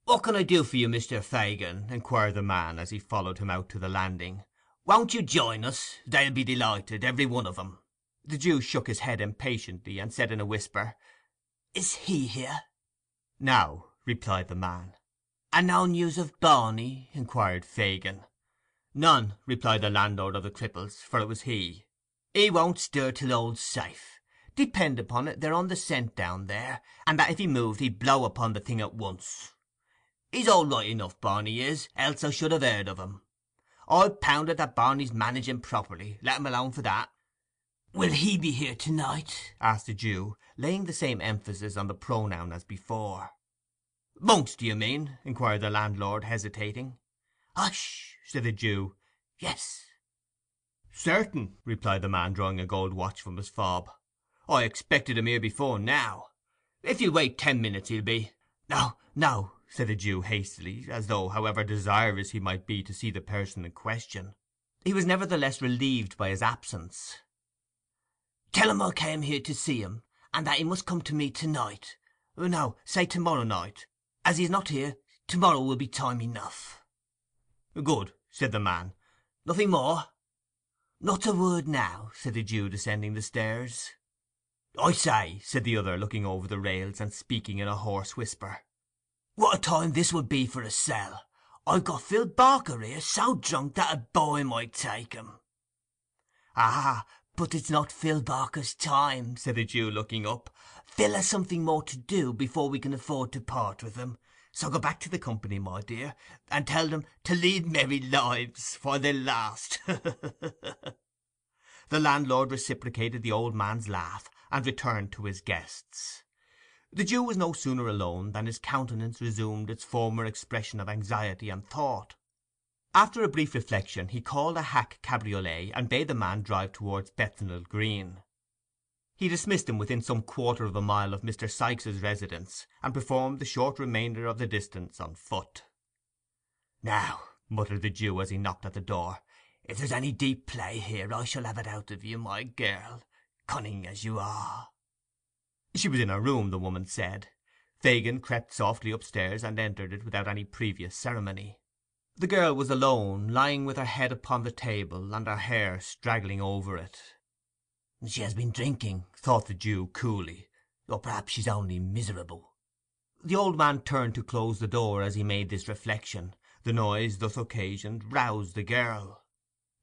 "What can I do for you, Mr. Fagin?" inquired the man, as he followed him out to the landing. "Won't you join us? They'll be delighted, every one of 'em." The Jew shook his head impatiently, and said in a whisper, "Is he here?" "Now," replied the man. "And no news of Barney?" inquired Fagin. "None," replied the landlord of the Cripples, for it was he. "He won't stir till all's safe. Depend upon it they're on the scent down there, and that if he moved he'd blow upon the thing at once. He's all right enough, Barney is, else I should have heard of him. I'll pound it that Barney's managing properly, let him alone for that." "Will he be here to night?" asked the Jew, laying the same emphasis on the pronoun as before. "Monks, do you mean?" inquired the landlord, hesitating. "Hush!" Said the Jew. "Yes." "Certain," replied the man, drawing a gold watch from his fob. "I expected him here before now. If you'll wait ten minutes he'll be—" "No, no," said the Jew hastily, as though, however desirous he might be to see the person in question, he was nevertheless relieved by his absence. "Tell him I came here to see him, and that he must come to me to night—no, say to morrow night. As he is not here, to morrow will be time enough." "Good," said the man. "Nothing more?" "Not a word now," said the Jew, descending the stairs. "I say," said the other, looking over the rails, and speaking in a hoarse whisper, "what a time this would be for a sell! I've got Phil Barker here, so drunk that a boy might take him." "Ah, but it's not Phil Barker's time," said the Jew, looking up. "Phil has something more to do before we can afford to part with him. So go back to the company, my dear, and tell them to lead merry lives for they last." The landlord reciprocated the old man's laugh, and returned to his guests. The Jew was no sooner alone than his countenance resumed its former expression of anxiety and thought. After a brief reflection he called a hack cabriolet, and bade the man drive towards Bethnal Green. He dismissed him within some quarter of a mile of Mr. Sikes's residence, and performed the short remainder of the distance on foot. "Now," muttered the Jew, as he knocked at the door, "if there's any deep play here, I shall have it out of you, my girl, cunning as you are." She was in her room, the woman said. Fagin crept softly upstairs, and entered it without any previous ceremony. The girl was alone, lying with her head upon the table, and her hair straggling over it. "She has been drinking," thought the Jew coolly, "or perhaps she's only miserable." The old man turned to close the door as he made this reflection. The noise thus occasioned roused the girl.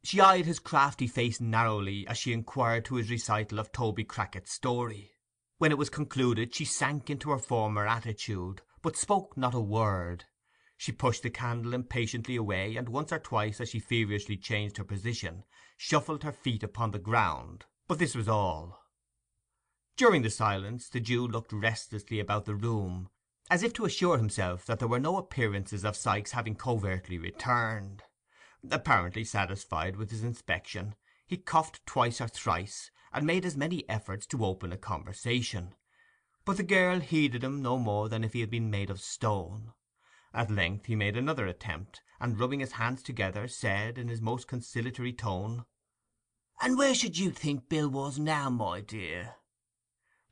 She eyed his crafty face narrowly as she inquired to his recital of Toby Crackit's story. When it was concluded she sank into her former attitude, but spoke not a word. She pushed the candle impatiently away, and once or twice, as she feverishly changed her position, shuffled her feet upon the ground, but this was all. During the silence the Jew looked restlessly about the room, as if to assure himself that there were no appearances of Sikes having covertly returned. Apparently satisfied with his inspection, he coughed twice or thrice, and made as many efforts to open a conversation; but the girl heeded him no more than if he had been made of stone. At length he made another attempt, and rubbing his hands together, said, in his most conciliatory tone, "And where should you think Bill was now, my dear?"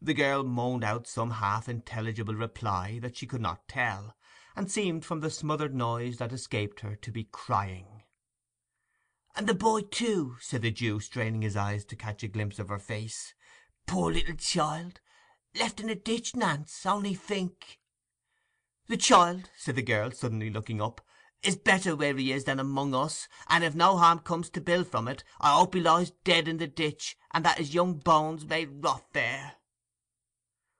The girl moaned out some half intelligible reply that she could not tell, and seemed from the smothered noise that escaped her to be crying. "And the boy too," said the Jew, straining his eyes to catch a glimpse of her face. "Poor little child! Left in a ditch, Nance, only think!" "The child," said the girl, suddenly looking up, "is better where he is than among us, and if no harm comes to Bill from it, I hope he lies dead in the ditch, and that his young bones may rot there."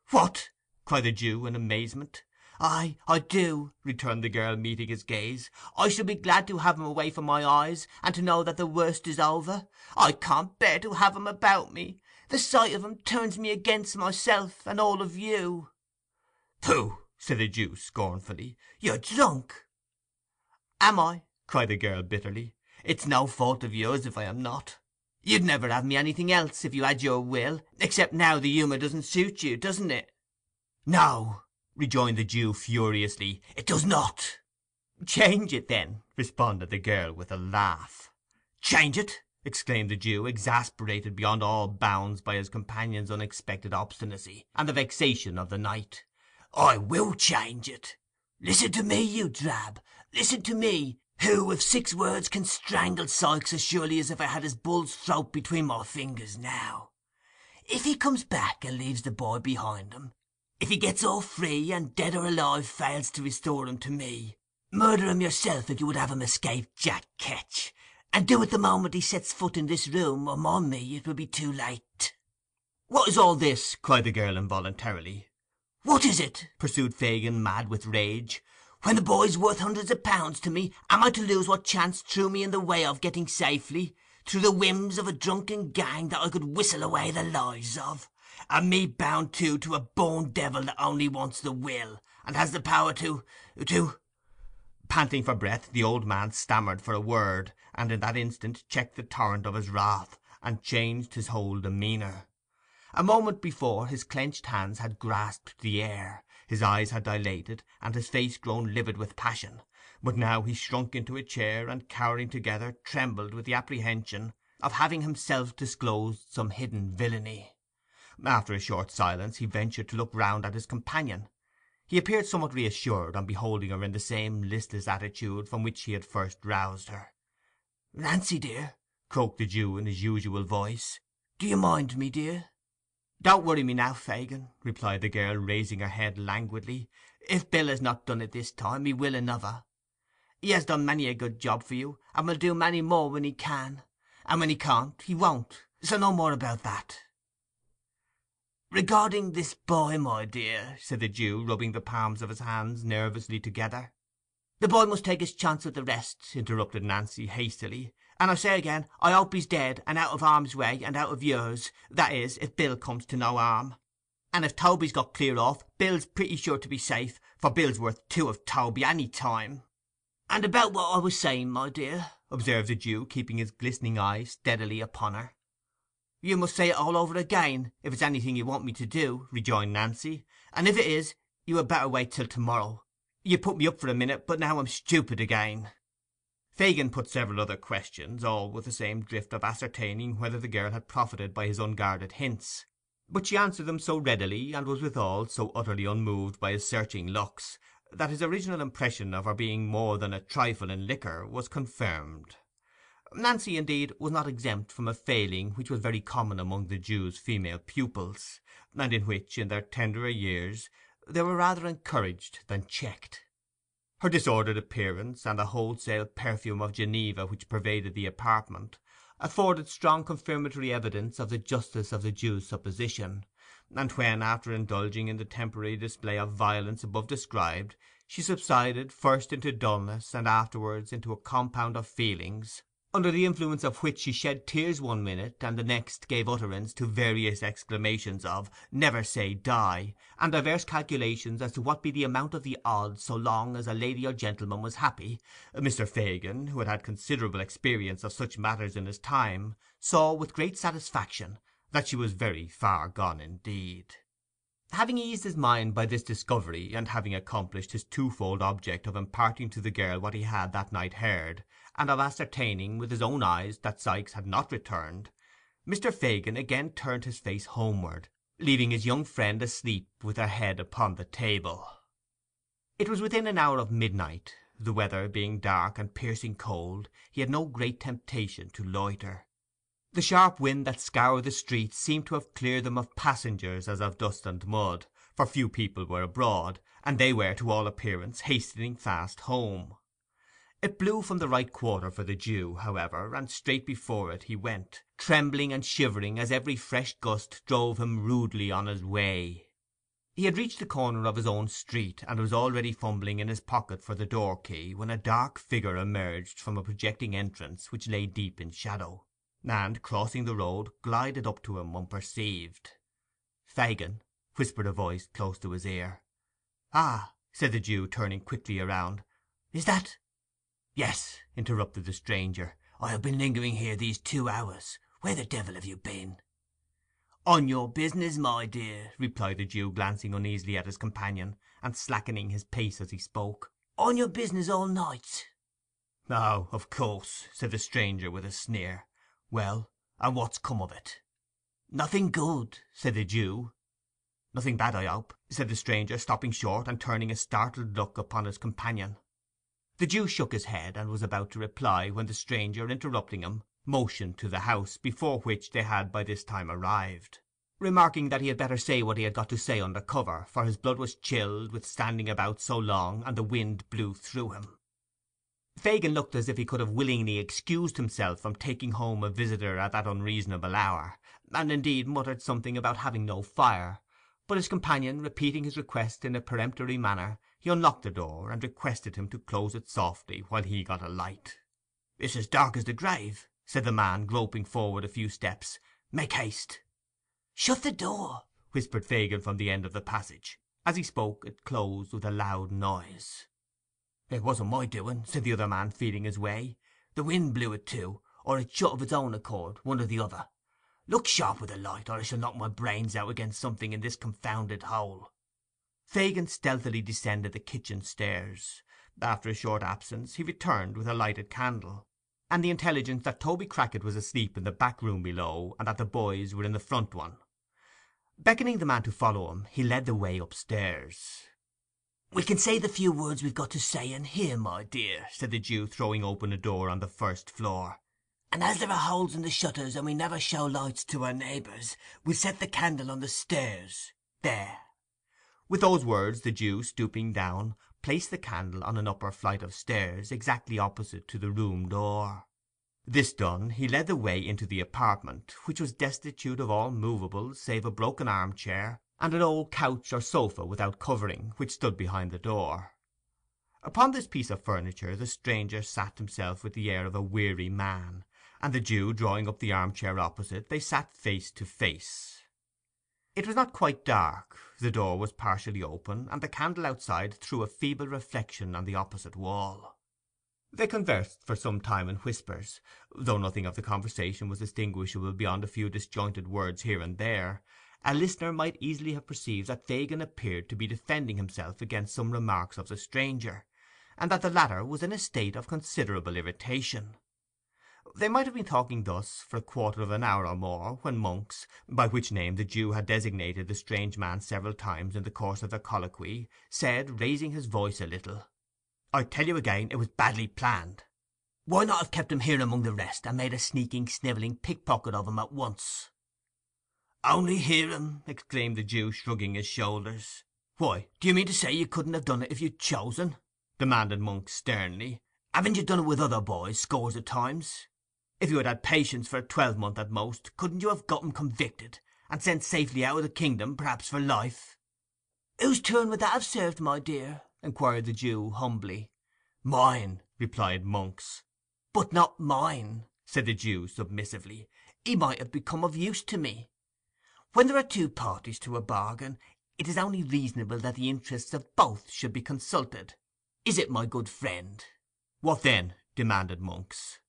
"What!" cried the Jew, in amazement. "Aye, I do," returned the girl, meeting his gaze. "I shall be glad to have him away from my eyes, and to know that the worst is over. I can't bear to have him about me. The sight of him turns me against myself and all of you." "Pooh!" said the Jew, scornfully. "You're drunk." "Am I?" cried the girl, bitterly. "It's no fault of yours if I am not. You'd never have me anything else, if you had your will, except now the humour doesn't suit you, doesn't it?" "No," rejoined the Jew furiously, "it does not." "Change it, then,' responded the girl, with a laugh. "Change it!' exclaimed the Jew, exasperated beyond all bounds by his companion's unexpected obstinacy, and the vexation of the night. "I will change it. Listen to me, you drab; listen to me, who with six words can strangle Sikes as surely as if I had his bull's throat between my fingers now. If he comes back and leaves the boy behind him, if he gets off free, and dead or alive fails to restore him to me, murder him yourself if you would have him escape Jack Ketch, and do it the moment he sets foot in this room, or mon me, it will be too late. What is all this?' cried the girl involuntarily. What is it?' pursued Fagin, mad with rage. 'When the boy's worth hundreds of pounds to me, am I to lose what chance threw me in the way of getting safely, through the whims of a drunken gang that I could whistle away the lives of? And me bound too to a born devil that only wants the will, and has the power to—to—' Panting for breath, the old man stammered for a word, and in that instant checked the torrent of his wrath, and changed his whole demeanour. A moment before his clenched hands had grasped the air, his eyes had dilated, and his face grown livid with passion; but now he shrunk into a chair, and cowering together, trembled with the apprehension of having himself disclosed some hidden villainy. After a short silence he ventured to look round at his companion. He appeared somewhat reassured on beholding her in the same listless attitude from which he had first roused her. 'Nancy, dear,' croaked the Jew in his usual voice, 'do you mind me, dear?' 'Don't worry me now, Fagin,' replied the girl, raising her head languidly. 'If Bill has not done it this time, he will another. He has done many a good job for you, and will do many more when he can; and when he can't, he won't, so no more about that.' 'Regarding this boy, my dear,' said the Jew, rubbing the palms of his hands nervously together. 'The boy must take his chance with the rest,' interrupted Nancy, hastily. 'And I say again, I hope he's dead, and out of harm's way, and out of yours—that is, if Bill comes to no harm. And if Toby's got clear off, Bill's pretty sure to be safe, for Bill's worth two of Toby any time." "And about what I was saying, my dear,' observed the Jew, keeping his glistening eye steadily upon her. "You must say it all over again, if it's anything you want me to do,' rejoined Nancy; "and if it is, you had better wait till to morrow. You put me up for a minute, but now I'm stupid again.' Fagin put several other questions, all with the same drift of ascertaining whether the girl had profited by his unguarded hints. But she answered them so readily, and was withal so utterly unmoved by his searching looks, that his original impression of her being more than a trifle in liquor was confirmed. Nancy, indeed, was not exempt from a failing which was very common among the Jew's female pupils, and in which, in their tenderer years, they were rather encouraged than checked. Her disordered appearance, and the wholesale perfume of Geneva which pervaded the apartment, afforded strong confirmatory evidence of the justice of the Jew's supposition; and when, after indulging in the temporary display of violence above described, she subsided first into dulness and afterwards into a compound of feelings, under the influence of which she shed tears one minute, and the next gave utterance to various exclamations of 'Never say die!' and diverse calculations as to what be the amount of the odds so long as a lady or gentleman was happy, Mr. Fagin, who had had considerable experience of such matters in his time, saw with great satisfaction that she was very far gone indeed. Having eased his mind by this discovery, and having accomplished his twofold object of imparting to the girl what he had that night heard, and of ascertaining with his own eyes that Sikes had not returned, Mr. Fagin again turned his face homeward, leaving his young friend asleep with her head upon the table. It was within an hour of midnight. The weather being dark and piercing cold, he had no great temptation to loiter. The sharp wind that scoured the streets seemed to have cleared them of passengers as of dust and mud, for few people were abroad, and they were to all appearance hastening fast home. It blew from the right quarter for the Jew, however, and straight before it he went, trembling and shivering as every fresh gust drove him rudely on his way. He had reached the corner of his own street, and was already fumbling in his pocket for the door key, when a dark figure emerged from a projecting entrance which lay deep in shadow, and, crossing the road, glided up to him unperceived. "Fagin," whispered a voice close to his ear. "Ah!" said the Jew, turning quickly round. 'Is that—' 'Yes,' interrupted the stranger. "I have been lingering here these two hours, Where the devil have you been?" "On your business, my dear,' replied the Jew, glancing uneasily at his companion, and slackening his pace as he spoke. "On your business all night." "Oh, of course,' said the stranger, with a sneer. 'Well, and what's come of it?' 'Nothing good,' said the Jew. 'Nothing bad, I hope?' said the stranger, stopping short, and turning a startled look upon his companion. The Jew shook his head, and was about to reply, when the stranger, interrupting him, motioned to the house, before which they had by this time arrived, remarking that he had better say what he had got to say under cover, for his blood was chilled with standing about so long, and the wind blew through him. Fagin looked as if he could have willingly excused himself from taking home a visitor at that unreasonable hour, and indeed muttered something about having no fire; but his companion repeating his request in a peremptory manner, he unlocked the door, and requested him to close it softly while he got a light. 'It's as dark as the grave,' said the man, groping forward a few steps. 'Make haste.' 'Shut the door,' whispered Fagin from the end of the passage. As he spoke it closed with a loud noise. 'It wasn't my doing,' said the other man, feeling his way. 'The wind blew it to, or it shut of its own accord, one or the other. Look sharp with the light, or I shall knock my brains out against something in this confounded hole. Fagin stealthily descended the kitchen stairs. After a short absence he returned with a lighted candle, and the intelligence that Toby Crackit was asleep in the back room below, and that the boys were in the front one. Beckoning the man to follow him, he led the way upstairs. 'We can say the few words we've got to say in here, my dear,' said the Jew, throwing open a door on the first floor. 'And as there are holes in the shutters, and we never show lights to our neighbours, we'll set the candle on the stairs. There.' With those words the Jew, stooping down, placed the candle on an upper flight of stairs, exactly opposite to the room door. This done, he led the way into the apartment, which was destitute of all movables save a broken arm chair, and an old couch or sofa without covering, which stood behind the door. Upon this piece of furniture the stranger sat himself with the air of a weary man, and the Jew drawing up the arm chair opposite, they sat face to face. It was not quite dark; the door was partially open, and the candle outside threw a feeble reflection on the opposite wall. They conversed for some time in whispers. Though nothing of the conversation was distinguishable beyond a few disjointed words here and there, a listener might easily have perceived that Fagin appeared to be defending himself against some remarks of the stranger, and that the latter was in a state of considerable irritation. They might have been talking thus for a quarter of an hour or more, when Monks, by which name the Jew had designated the strange man several times in the course of their colloquy, said, raising his voice a little— "I tell you again it was badly planned. Why not have kept him here among the rest, and made a sneaking, snivelling pickpocket of him at once?' 'Only hear him!' exclaimed the Jew, shrugging his shoulders. 'Why, do you mean to say you couldn't have done it if you'd chosen?' demanded Monks sternly. 'Haven't you done it with other boys scores of times? If you had had patience for a twelvemonth at most, couldn't you have got him convicted, and sent safely out of the kingdom, perhaps for life?' 'Whose turn would that have served, my dear?' inquired the Jew humbly. 'Mine,' replied Monks. 'But not mine,' said the Jew submissively. 'He might have become of use to me. When there are two parties to a bargain, it is only reasonable that the interests of both should be consulted. Is it, my good friend?' 'What then?' demanded Monks.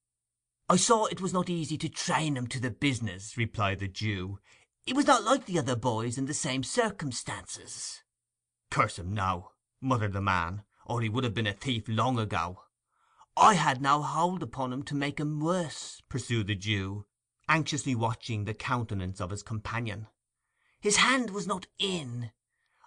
'I saw it was not easy to train him to the business,' replied the Jew. 'He was not like the other boys in the same circumstances.' 'Curse him, now,' muttered the man, 'or he would have been a thief long ago.' 'I had no hold upon him to make him worse,' pursued the Jew, anxiously watching the countenance of his companion. 'His hand was not in.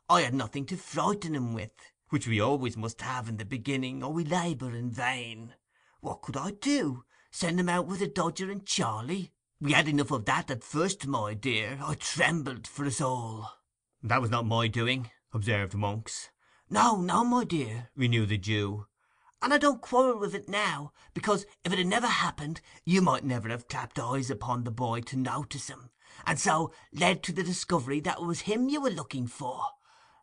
I had nothing to frighten him with, which we always must have in the beginning, or we labour in vain. What could I do? Send him out with the Dodger and Charley? We had enough of that at first, my dear. I trembled for us all.' 'That was not my doing,' observed Monks. 'No, no, no, my dear,' renewed the Jew. 'And I don't quarrel with it now, because if it had never happened, you might never have clapped eyes upon the boy to notice him, and so led to the discovery that it was him you were looking for.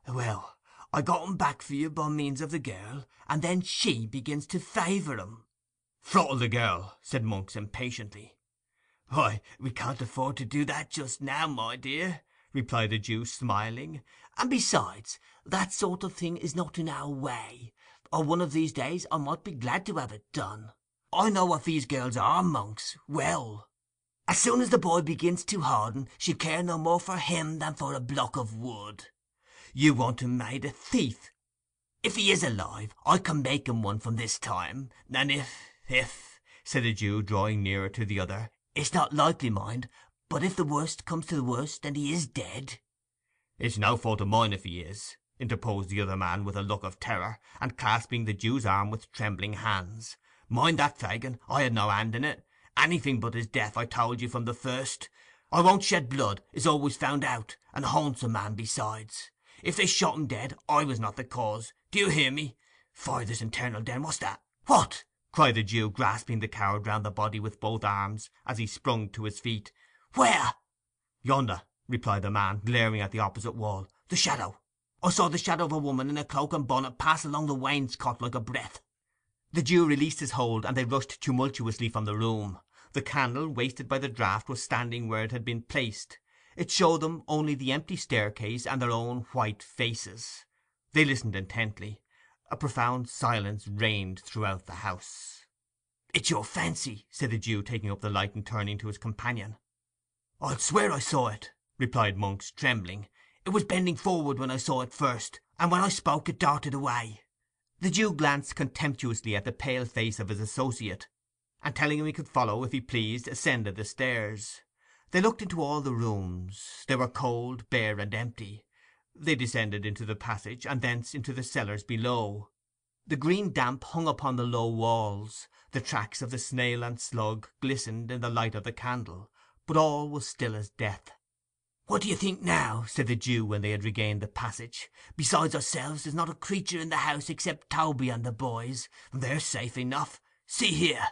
Well, I got him back for you by means of the girl, and then she begins to favour him.' 'Throttle the girl,' said Monks impatiently. 'Why, we can't afford to do that just now, my dear,' replied the Jew, smiling; "and besides, that sort of thing is not in our way, or one of these days I might be glad to have it done. I know what these girls are, Monks, well. As soon as the boy begins to harden, she'll care no more for him than for a block of wood. You want him made a thief. If he is alive, I can make him one from this time; and if—if," said the Jew, drawing nearer to the other—"it's not likely, mind, but if the worst comes to the worst, and he is dead—" "It's no fault of mine if he is," interposed the other man, with a look of terror, and clasping the Jew's arm with trembling hands. "Mind that, Fagin, I had no hand in it. Anything but his death, I told you from the first. I won't shed blood, is always found out, and haunts a man besides. If they shot him dead, I was not the cause. Do you hear me? Fire this internal den, what's that? What?" cried the Jew, grasping the coward round the body with both arms, as he sprung to his feet. "Where?" "Yonder," replied the man, glaring at the opposite wall. "The shadow. I saw the shadow of a woman in a cloak and bonnet pass along the wainscot like a breath." The Jew released his hold, and they rushed tumultuously from the room. The candle, wasted by the draught, was standing where it had been placed. It showed them only the empty staircase and their own white faces. They listened intently. A profound silence reigned throughout the house. "It's your fancy," said the Jew, taking up the light and turning to his companion. "I'll swear I saw it," replied Monks, trembling. "It was bending forward when I saw it first, and when I spoke it darted away." The Jew glanced contemptuously at the pale face of his associate, and telling him he could follow if he pleased, ascended the stairs. They looked into all the rooms: they were cold, bare, and empty. They descended into the passage, and thence into the cellars below. The green damp hung upon the low walls; the tracks of the snail and slug glistened in the light of the candle, but all was still as death. "What do you think now?" said the Jew, when they had regained the passage. "Besides ourselves, there's not a creature in the house except Toby and the boys. They're safe enough. See here!"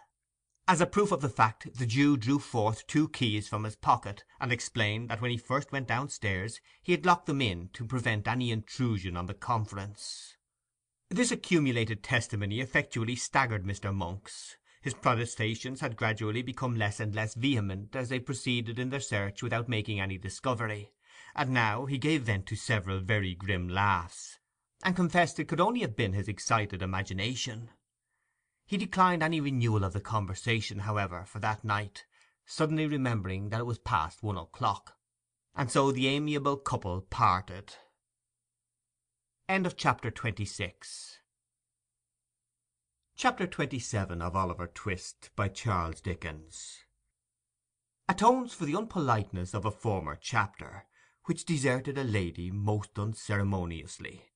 As a proof of the fact, the Jew drew forth two keys from his pocket, and explained that when he first went downstairs he had locked them in to prevent any intrusion on the conference. This accumulated testimony effectually staggered Mr. Monks. His protestations had gradually become less and less vehement as they proceeded in their search without making any discovery, and now he gave vent to several very grim laughs, and confessed it could only have been his excited imagination. He declined any renewal of the conversation, however, for that night, suddenly remembering that it was past one o'clock. And so the amiable couple parted. CHAPTER twenty-seven of Oliver Twist by Charles Dickens Atones for the unpoliteness of a former chapter, which deserted a lady most unceremoniously.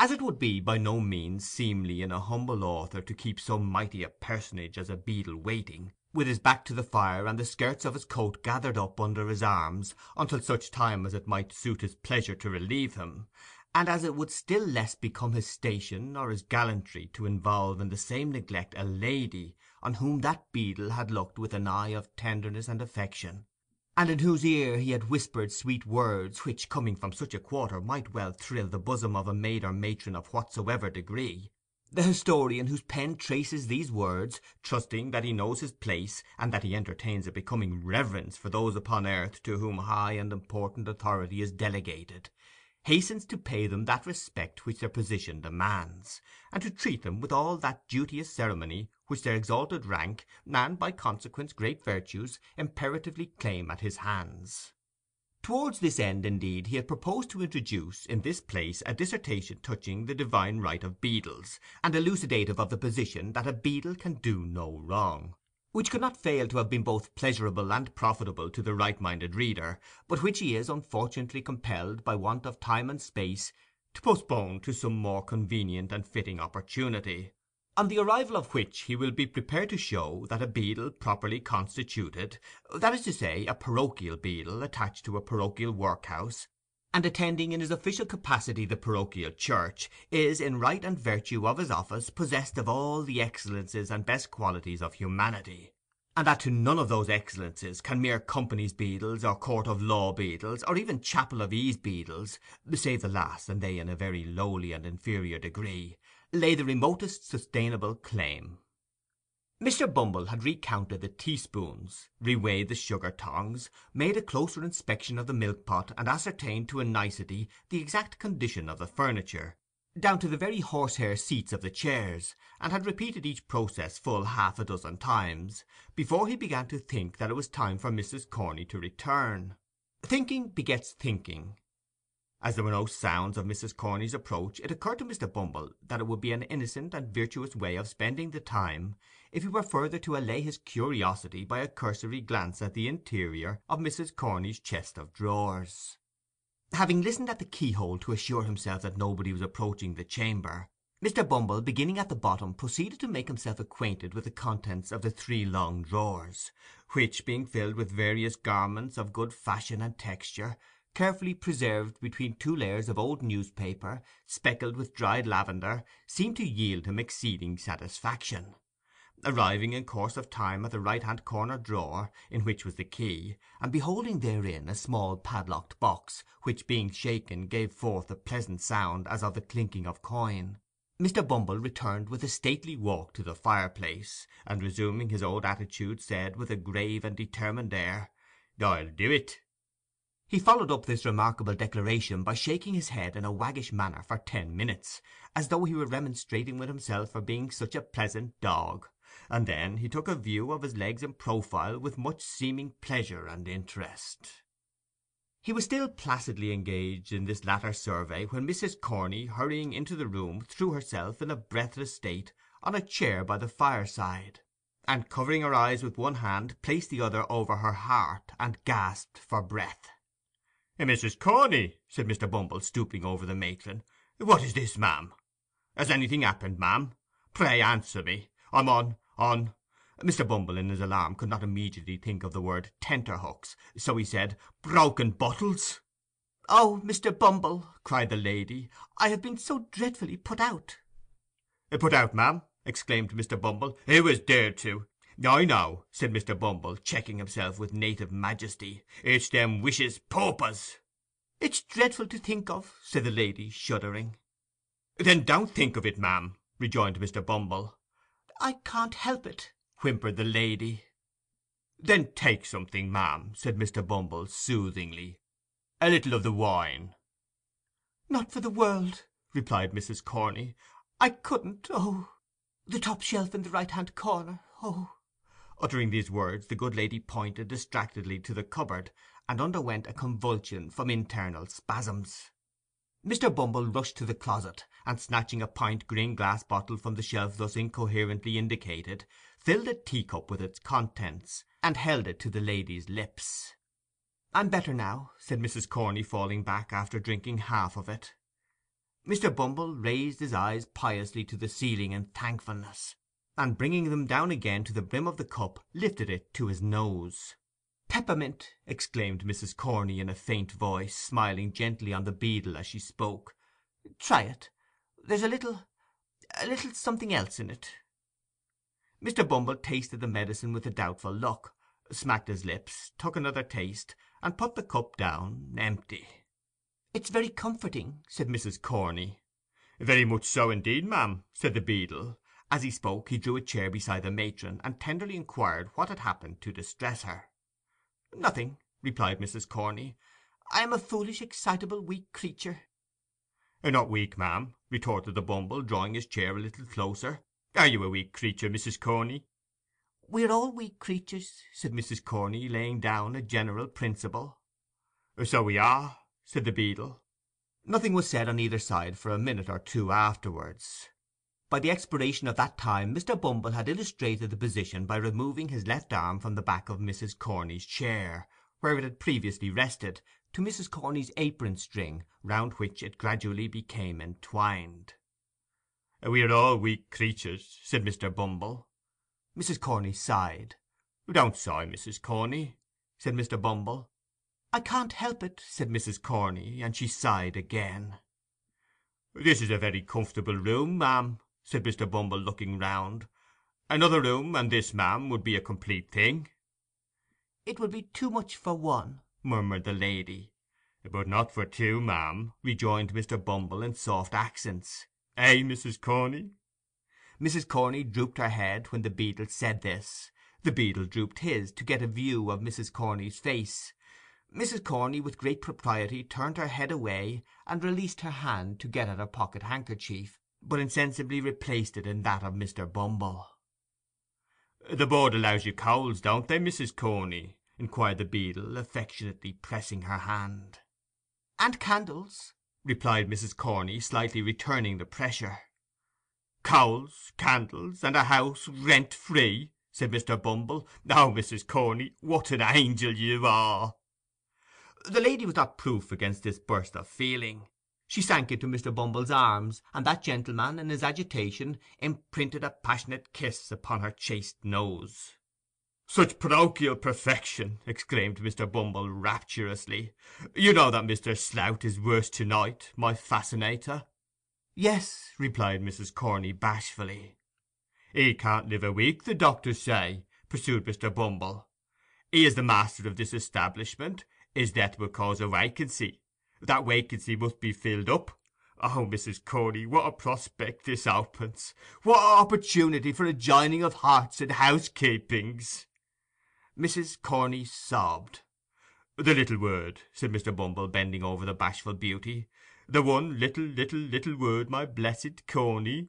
As it would be by no means seemly in a humble author to keep so mighty a personage as a beadle waiting, with his back to the fire and the skirts of his coat gathered up under his arms until such time as it might suit his pleasure to relieve him, and as it would still less become his station or his gallantry to involve in the same neglect a lady on whom that beadle had looked with an eye of tenderness and affection, and in whose ear he had whispered sweet words which, coming from such a quarter, might well thrill the bosom of a maid or matron of whatsoever degree, the historian whose pen traces these words, trusting that he knows his place, and that he entertains a becoming reverence for those upon earth to whom high and important authority is delegated, hastens to pay them that respect which their position demands, and to treat them with all that duteous ceremony which their exalted rank, and by consequence great virtues, imperatively claim at his hands. Towards this end, indeed, he had proposed to introduce in this place a dissertation touching the divine right of beadles, and elucidative of the position that a beadle can do no wrong which could not fail to have been both pleasurable and profitable to the right-minded reader, but which he is unfortunately compelled, by want of time and space, to postpone to some more convenient and fitting opportunity, on the arrival of which he will be prepared to show that a beadle properly constituted—that is to say, a parochial beadle attached to a parochial workhouse, and attending in his official capacity the parochial church, is, in right and virtue of his office, possessed of all the excellences and best qualities of humanity, and that to none of those excellences can mere company's beadles, or court of law beadles, or even chapel of ease beadles, save the last, and they in a very lowly and inferior degree, lay the remotest sustainable claim. Mr. Bumble had recounted the teaspoons, reweighed the sugar tongs, made a closer inspection of the milk pot, and ascertained to a nicety the exact condition of the furniture, down to the very horsehair seats of the chairs, and had repeated each process full half a dozen times, before he began to think that it was time for Mrs. Corney to return. Thinking begets thinking. As there were no sounds of Mrs. Corney's approach, it occurred to Mr. Bumble that it would be an innocent and virtuous way of spending the time if he were further to allay his curiosity by a cursory glance at the interior of Mrs. Corney's chest of drawers. Having listened at the keyhole to assure himself that nobody was approaching the chamber, Mr. Bumble, beginning at the bottom, proceeded to make himself acquainted with the contents of the three long drawers, which, being filled with various garments of good fashion and texture, carefully preserved between two layers of old newspaper, speckled with dried lavender, seemed to yield him exceeding satisfaction. Arriving in course of time at the right hand corner drawer, in which was the key, and beholding therein a small padlocked box, which being shaken gave forth a pleasant sound as of the clinking of coin, Mr. Bumble returned with a stately walk to the fireplace, and resuming his old attitude, said, with a grave and determined air, "I'll do it." He followed up this remarkable declaration by shaking his head in a waggish manner for ten minutes, as though he were remonstrating with himself for being such a pleasant dog, and then he took a view of his legs in profile with much seeming pleasure and interest. He was still placidly engaged in this latter survey when Mrs. Corney, hurrying into the room, threw herself in a breathless state on a chair by the fireside, and covering her eyes with one hand, placed the other over her heart, and gasped for breath. Eh, "Mrs. Corney," said Mr. Bumble, stooping over the matron, "what is this, ma'am? Has anything happened, ma'am? Pray answer me. I'm on, on—" Mr. Bumble in his alarm could not immediately think of the word tenterhooks, so he said, "broken bottles." "Oh, Mr. Bumble," cried the lady, "I have been so dreadfully put out!" Eh, "Put out, ma'am!" exclaimed Mr. Bumble. "Who has dared to—" "I know," said Mr. Bumble, checking himself with native majesty. "It's them wishes pawpers." "It's dreadful to think of," said the lady, shuddering. "Then don't think of it, ma'am," rejoined Mr. Bumble. "I can't help it," whimpered the lady. "Then take something, ma'am," said Mr. Bumble, soothingly. "A little of the wine." "Not for the world," replied Mrs. Corney. "I couldn't—oh! The top shelf in the right hand corner—oh!" Uttering these words, the good lady pointed distractedly to the cupboard, and underwent a convulsion from internal spasms. Mr. Bumble rushed to the closet, and snatching a pint green glass bottle from the shelf thus incoherently indicated, filled a teacup with its contents, and held it to the lady's lips. "I'm better now," said Mrs. Corney, falling back after drinking half of it. Mr. Bumble raised his eyes piously to the ceiling in thankfulness, and bringing them down again to the brim of the cup, lifted it to his nose. "Peppermint!" exclaimed Mrs. Corney in a faint voice, smiling gently on the beadle as she spoke. "Try it. There's a little—a little something else in it." Mr. Bumble tasted the medicine with a doubtful look, smacked his lips, took another taste, and put the cup down empty. "It's very comforting," said Mrs. Corney. "Very much so indeed, ma'am," said the beadle. As he spoke, he drew a chair beside the matron, and tenderly inquired what had happened to distress her. "Nothing," replied Mrs. Corney. "I am a foolish, excitable, weak creature." "Not weak, ma'am," retorted the Bumble, drawing his chair a little closer. "Are you a weak creature, Mrs. Corney?" "We are all weak creatures," said Mrs. Corney, laying down a general principle. "So we are," said the beadle. Nothing was said on either side for a minute or two afterwards. By the expiration of that time Mr. Bumble had illustrated the position by removing his left arm from the back of Mrs. Corney's chair, where it had previously rested, to Mrs. Corney's apron string, round which it gradually became entwined. "We are all weak creatures," said Mr. Bumble. Mrs. Corney sighed. "Don't sigh, Mrs. Corney," said Mr. Bumble. "I can't help it," said Mrs. Corney, and she sighed again. "This is a very comfortable room, ma'am," said Mr. Bumble, looking round. "Another room and this, ma'am, would be a complete thing." "It would be too much for one," murmured the lady. "But not for two, ma'am," rejoined Mr. Bumble, in soft accents. "Eh, Mrs. Corney?" Mrs. Corney drooped her head when the beadle said this. The beadle drooped his, to get a view of Mrs. Corney's face. Mrs. Corney with great propriety turned her head away, and released her hand to get at her pocket handkerchief, but insensibly replaced it in that of Mr. Bumble. "The Board allows you coals, don't they, Mrs. Corney?" Inquired the beadle, affectionately pressing her hand. "And candles," replied Mrs. Corney, slightly returning the pressure. "Coals, candles, and a house rent free!" said Mr. Bumble. "Oh, Mrs. Corney, what an angel you are!" The lady was not proof against this burst of feeling. She sank into Mr. Bumble's arms, and that gentleman, in his agitation, imprinted a passionate kiss upon her chaste nose. "Such parochial perfection!" exclaimed Mr. Bumble rapturously. "You know that Mr. Slout is worse to night, my fascinator?" "Yes," replied Mrs. Corney, bashfully. "He can't live a week, the doctors say," pursued Mr. Bumble. "He is the master of this establishment. His death will cause a wakency. That wakency must be filled up. Oh, Mrs. Corney, what a prospect this opens! What a opportunity for a joining of hearts and housekeepings!" Mrs. Corney sobbed. "The little word," said Mr. Bumble, bending over the bashful beauty. "The one little, little, little word, my blessed Corney."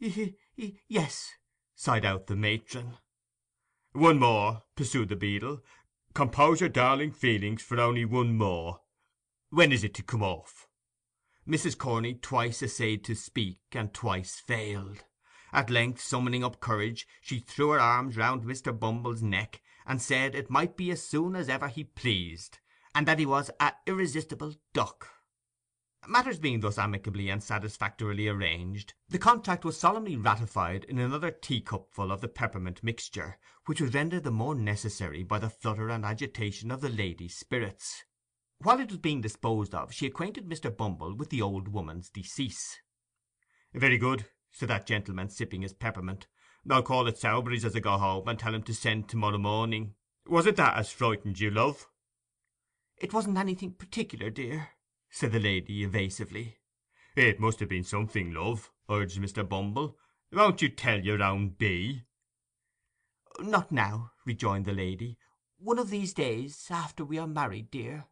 "Yes," sighed out the matron. "One more," pursued the beadle. "Compose your darling feelings for only one more. When is it to come off?" Mrs. Corney twice essayed to speak, and twice failed. At length, summoning up courage, she threw her arms round Mr. Bumble's neck, and said it might be as soon as ever he pleased, and that he was a irresistible duck. Matters being thus amicably and satisfactorily arranged, the contract was solemnly ratified in another teacupful of the peppermint mixture, which was rendered the more necessary by the flutter and agitation of the lady's spirits. While it was being disposed of, she acquainted Mr. Bumble with the old woman's decease. "Very good," said that gentleman, sipping his peppermint. "I'll call at Sowerberry's as I go home, and tell him to send to morrow morning. Was it that as frightened you, love?" "It wasn't anything particular, dear," said the lady, evasively. "It must have been something, love," urged Mr. Bumble. "Won't you tell your own bee?" "Not now," rejoined the lady. "One of these days, after we are married, dear."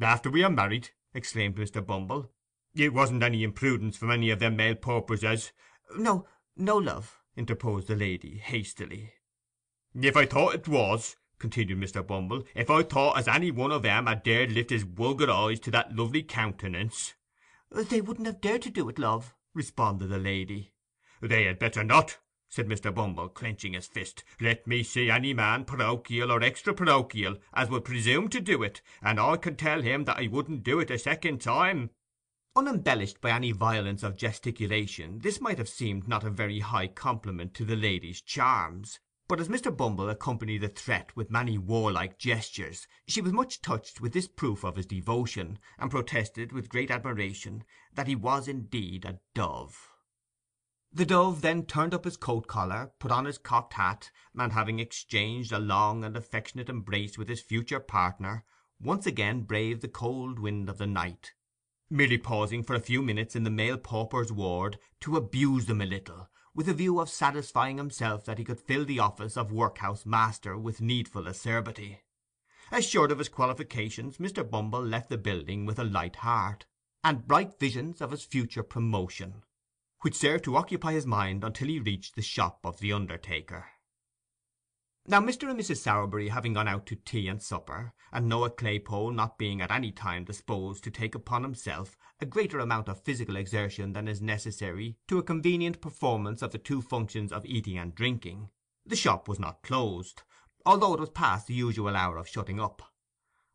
"After we are married!" exclaimed Mr. Bumble. "It wasn't any imprudence from any of them male paupers as—" "No, no, love," interposed the lady, hastily. "If I thought it was," continued Mr. Bumble, "if I thought as any one of 'em had dared lift his wulgar eyes to that lovely countenance—" "They wouldn't have dared to do it, love," responded the lady. "They had better not," said Mr. Bumble, clenching his fist. "Let me see any man, parochial or extra parochial, as would presume to do it, and I can tell him that I wouldn't do it a second time." Unembellished by any violence of gesticulation, this might have seemed not a very high compliment to the lady's charms, but as Mr. Bumble accompanied the threat with many warlike gestures, she was much touched with this proof of his devotion, and protested with great admiration that he was indeed a dove. The dove then turned up his coat collar, put on his cocked hat, and having exchanged a long and affectionate embrace with his future partner, once again braved the cold wind of the night, merely pausing for a few minutes in the male paupers' ward to abuse them a little, with a view of satisfying himself that he could fill the office of workhouse master with needful acerbity. Assured of his qualifications, Mr. Bumble left the building with a light heart, and bright visions of his future promotion, which served to occupy his mind until he reached the shop of the undertaker. Now Mr. and Mrs. Sowerberry having gone out to tea and supper, and Noah Claypole not being at any time disposed to take upon himself a greater amount of physical exertion than is necessary to a convenient performance of the two functions of eating and drinking, the shop was not closed, although it was past the usual hour of shutting up.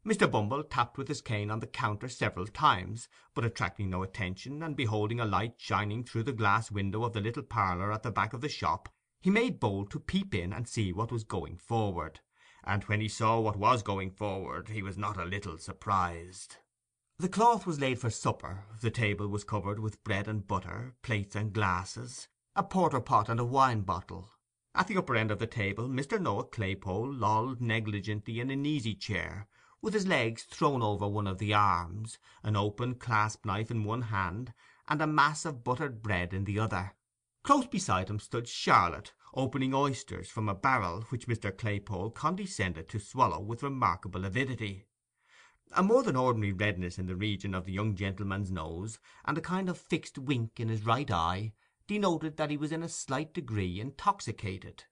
Mr. Bumble tapped with his cane on the counter several times, but attracting no attention, and beholding a light shining through the glass window of the little parlour at the back of the shop, he made bold to peep in and see what was going forward, and when he saw what was going forward he was not a little surprised. The cloth was laid for supper, the table was covered with bread and butter, plates and glasses, a porter pot and a wine bottle. At the upper end of the table Mr. Noah Claypole lolled negligently in an easy chair, with his legs thrown over one of the arms, an open clasp knife in one hand, and a mass of buttered bread in the other. Close beside him stood Charlotte, opening oysters from a barrel which Mr. Claypole condescended to swallow with remarkable avidity. A more than ordinary redness in the region of the young gentleman's nose, and a kind of fixed wink in his right eye, denoted that he was in a slight degree intoxicated.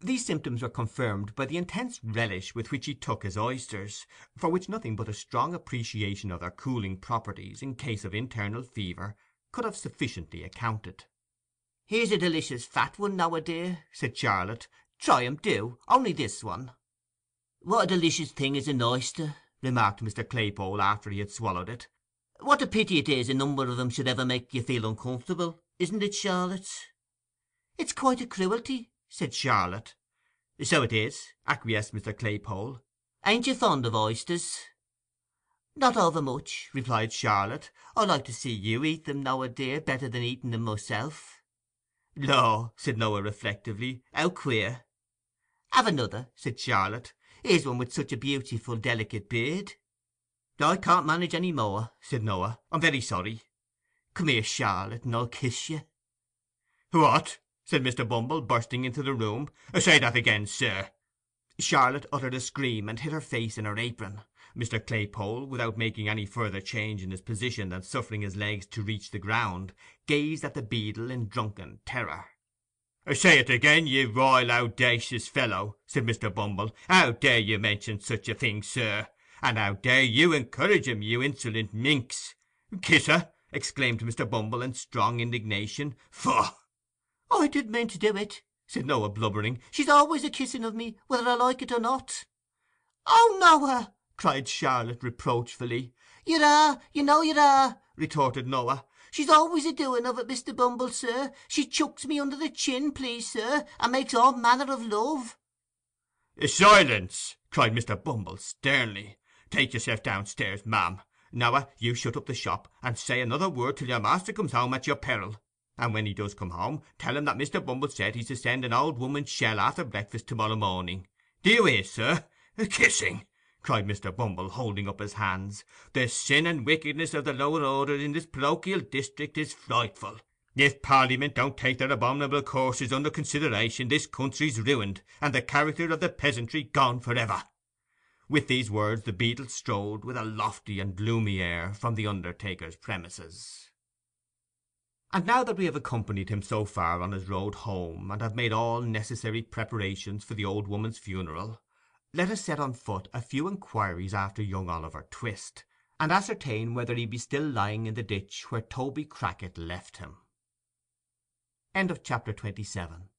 These symptoms were confirmed by the intense relish with which he took his oysters, for which nothing but a strong appreciation of their cooling properties in case of internal fever could have sufficiently accounted. "Here's a delicious fat one, now, a dear," said Charlotte. "Try 'em, do. Only this one." "What a delicious thing is an oyster!" remarked Mr. Claypole, after he had swallowed it. "What a pity it is a number of them should ever make you feel uncomfortable, isn't it, Charlotte?" "It's quite a cruelty," said Charlotte. "So it is," acquiesced Mr. Claypole. "Ain't you fond of oysters?" "Not over much," replied Charlotte. "I like to see you eat them, now a dear, better than eating them myself." "Law," said Noah, reflectively, "how queer!" "Have another," said Charlotte. "Here's one with such a beautiful, delicate beard." "I can't manage any more," said Noah. "I'm very sorry." "Come here, Charlotte, and I'll kiss you." "What?" said Mr. Bumble, bursting into the room. "Say that again, sir." Charlotte uttered a scream, and hid her face in her apron. Mr. Claypole, without making any further change in his position than suffering his legs to reach the ground, gazed at the beadle in drunken terror. "Say it again, you royal owdacious fellow," said Mr. Bumble. "How dare you mention such a thing, sir? And how dare you encourage him, you insolent minx?" "Kiss her!" exclaimed Mr. Bumble, in strong indignation. "Faugh!" "I didn't mean to do it," said Noah, blubbering. "She's always a kissing of me, whether I like it or not." "Oh, Noah!" Cried Charlotte, reproachfully. "You are, you know you are," retorted Noah. "She's always a doing of it, Mr. Bumble, sir. She chucks me under the chin, please, sir, and makes all manner of love." "Silence!" cried Mr. Bumble, sternly. "Take yourself downstairs, ma'am. Noah, you shut up the shop, and say another word till your master comes home at your peril. And when he does come home, tell him that Mr. Bumble said he's to send an old woman's shell after breakfast to morrow morning. Do you hear, sir? Kissing! Cried Mr. Bumble, holding up his hands. "The sin and wickedness of the lower orders in this parochial district is frightful. If Parliament don't take their abominable courses under consideration, this country's ruined, and the character of the peasantry gone for ever." With these words the beadle strode, with a lofty and gloomy air, from the undertaker's premises. And now that we have accompanied him so far on his road home, and have made all necessary preparations for the old woman's funeral, let us set on foot a few inquiries after young Oliver Twist, and ascertain whether he be still lying in the ditch where Toby Crackit left him. CHAPTER XXVIII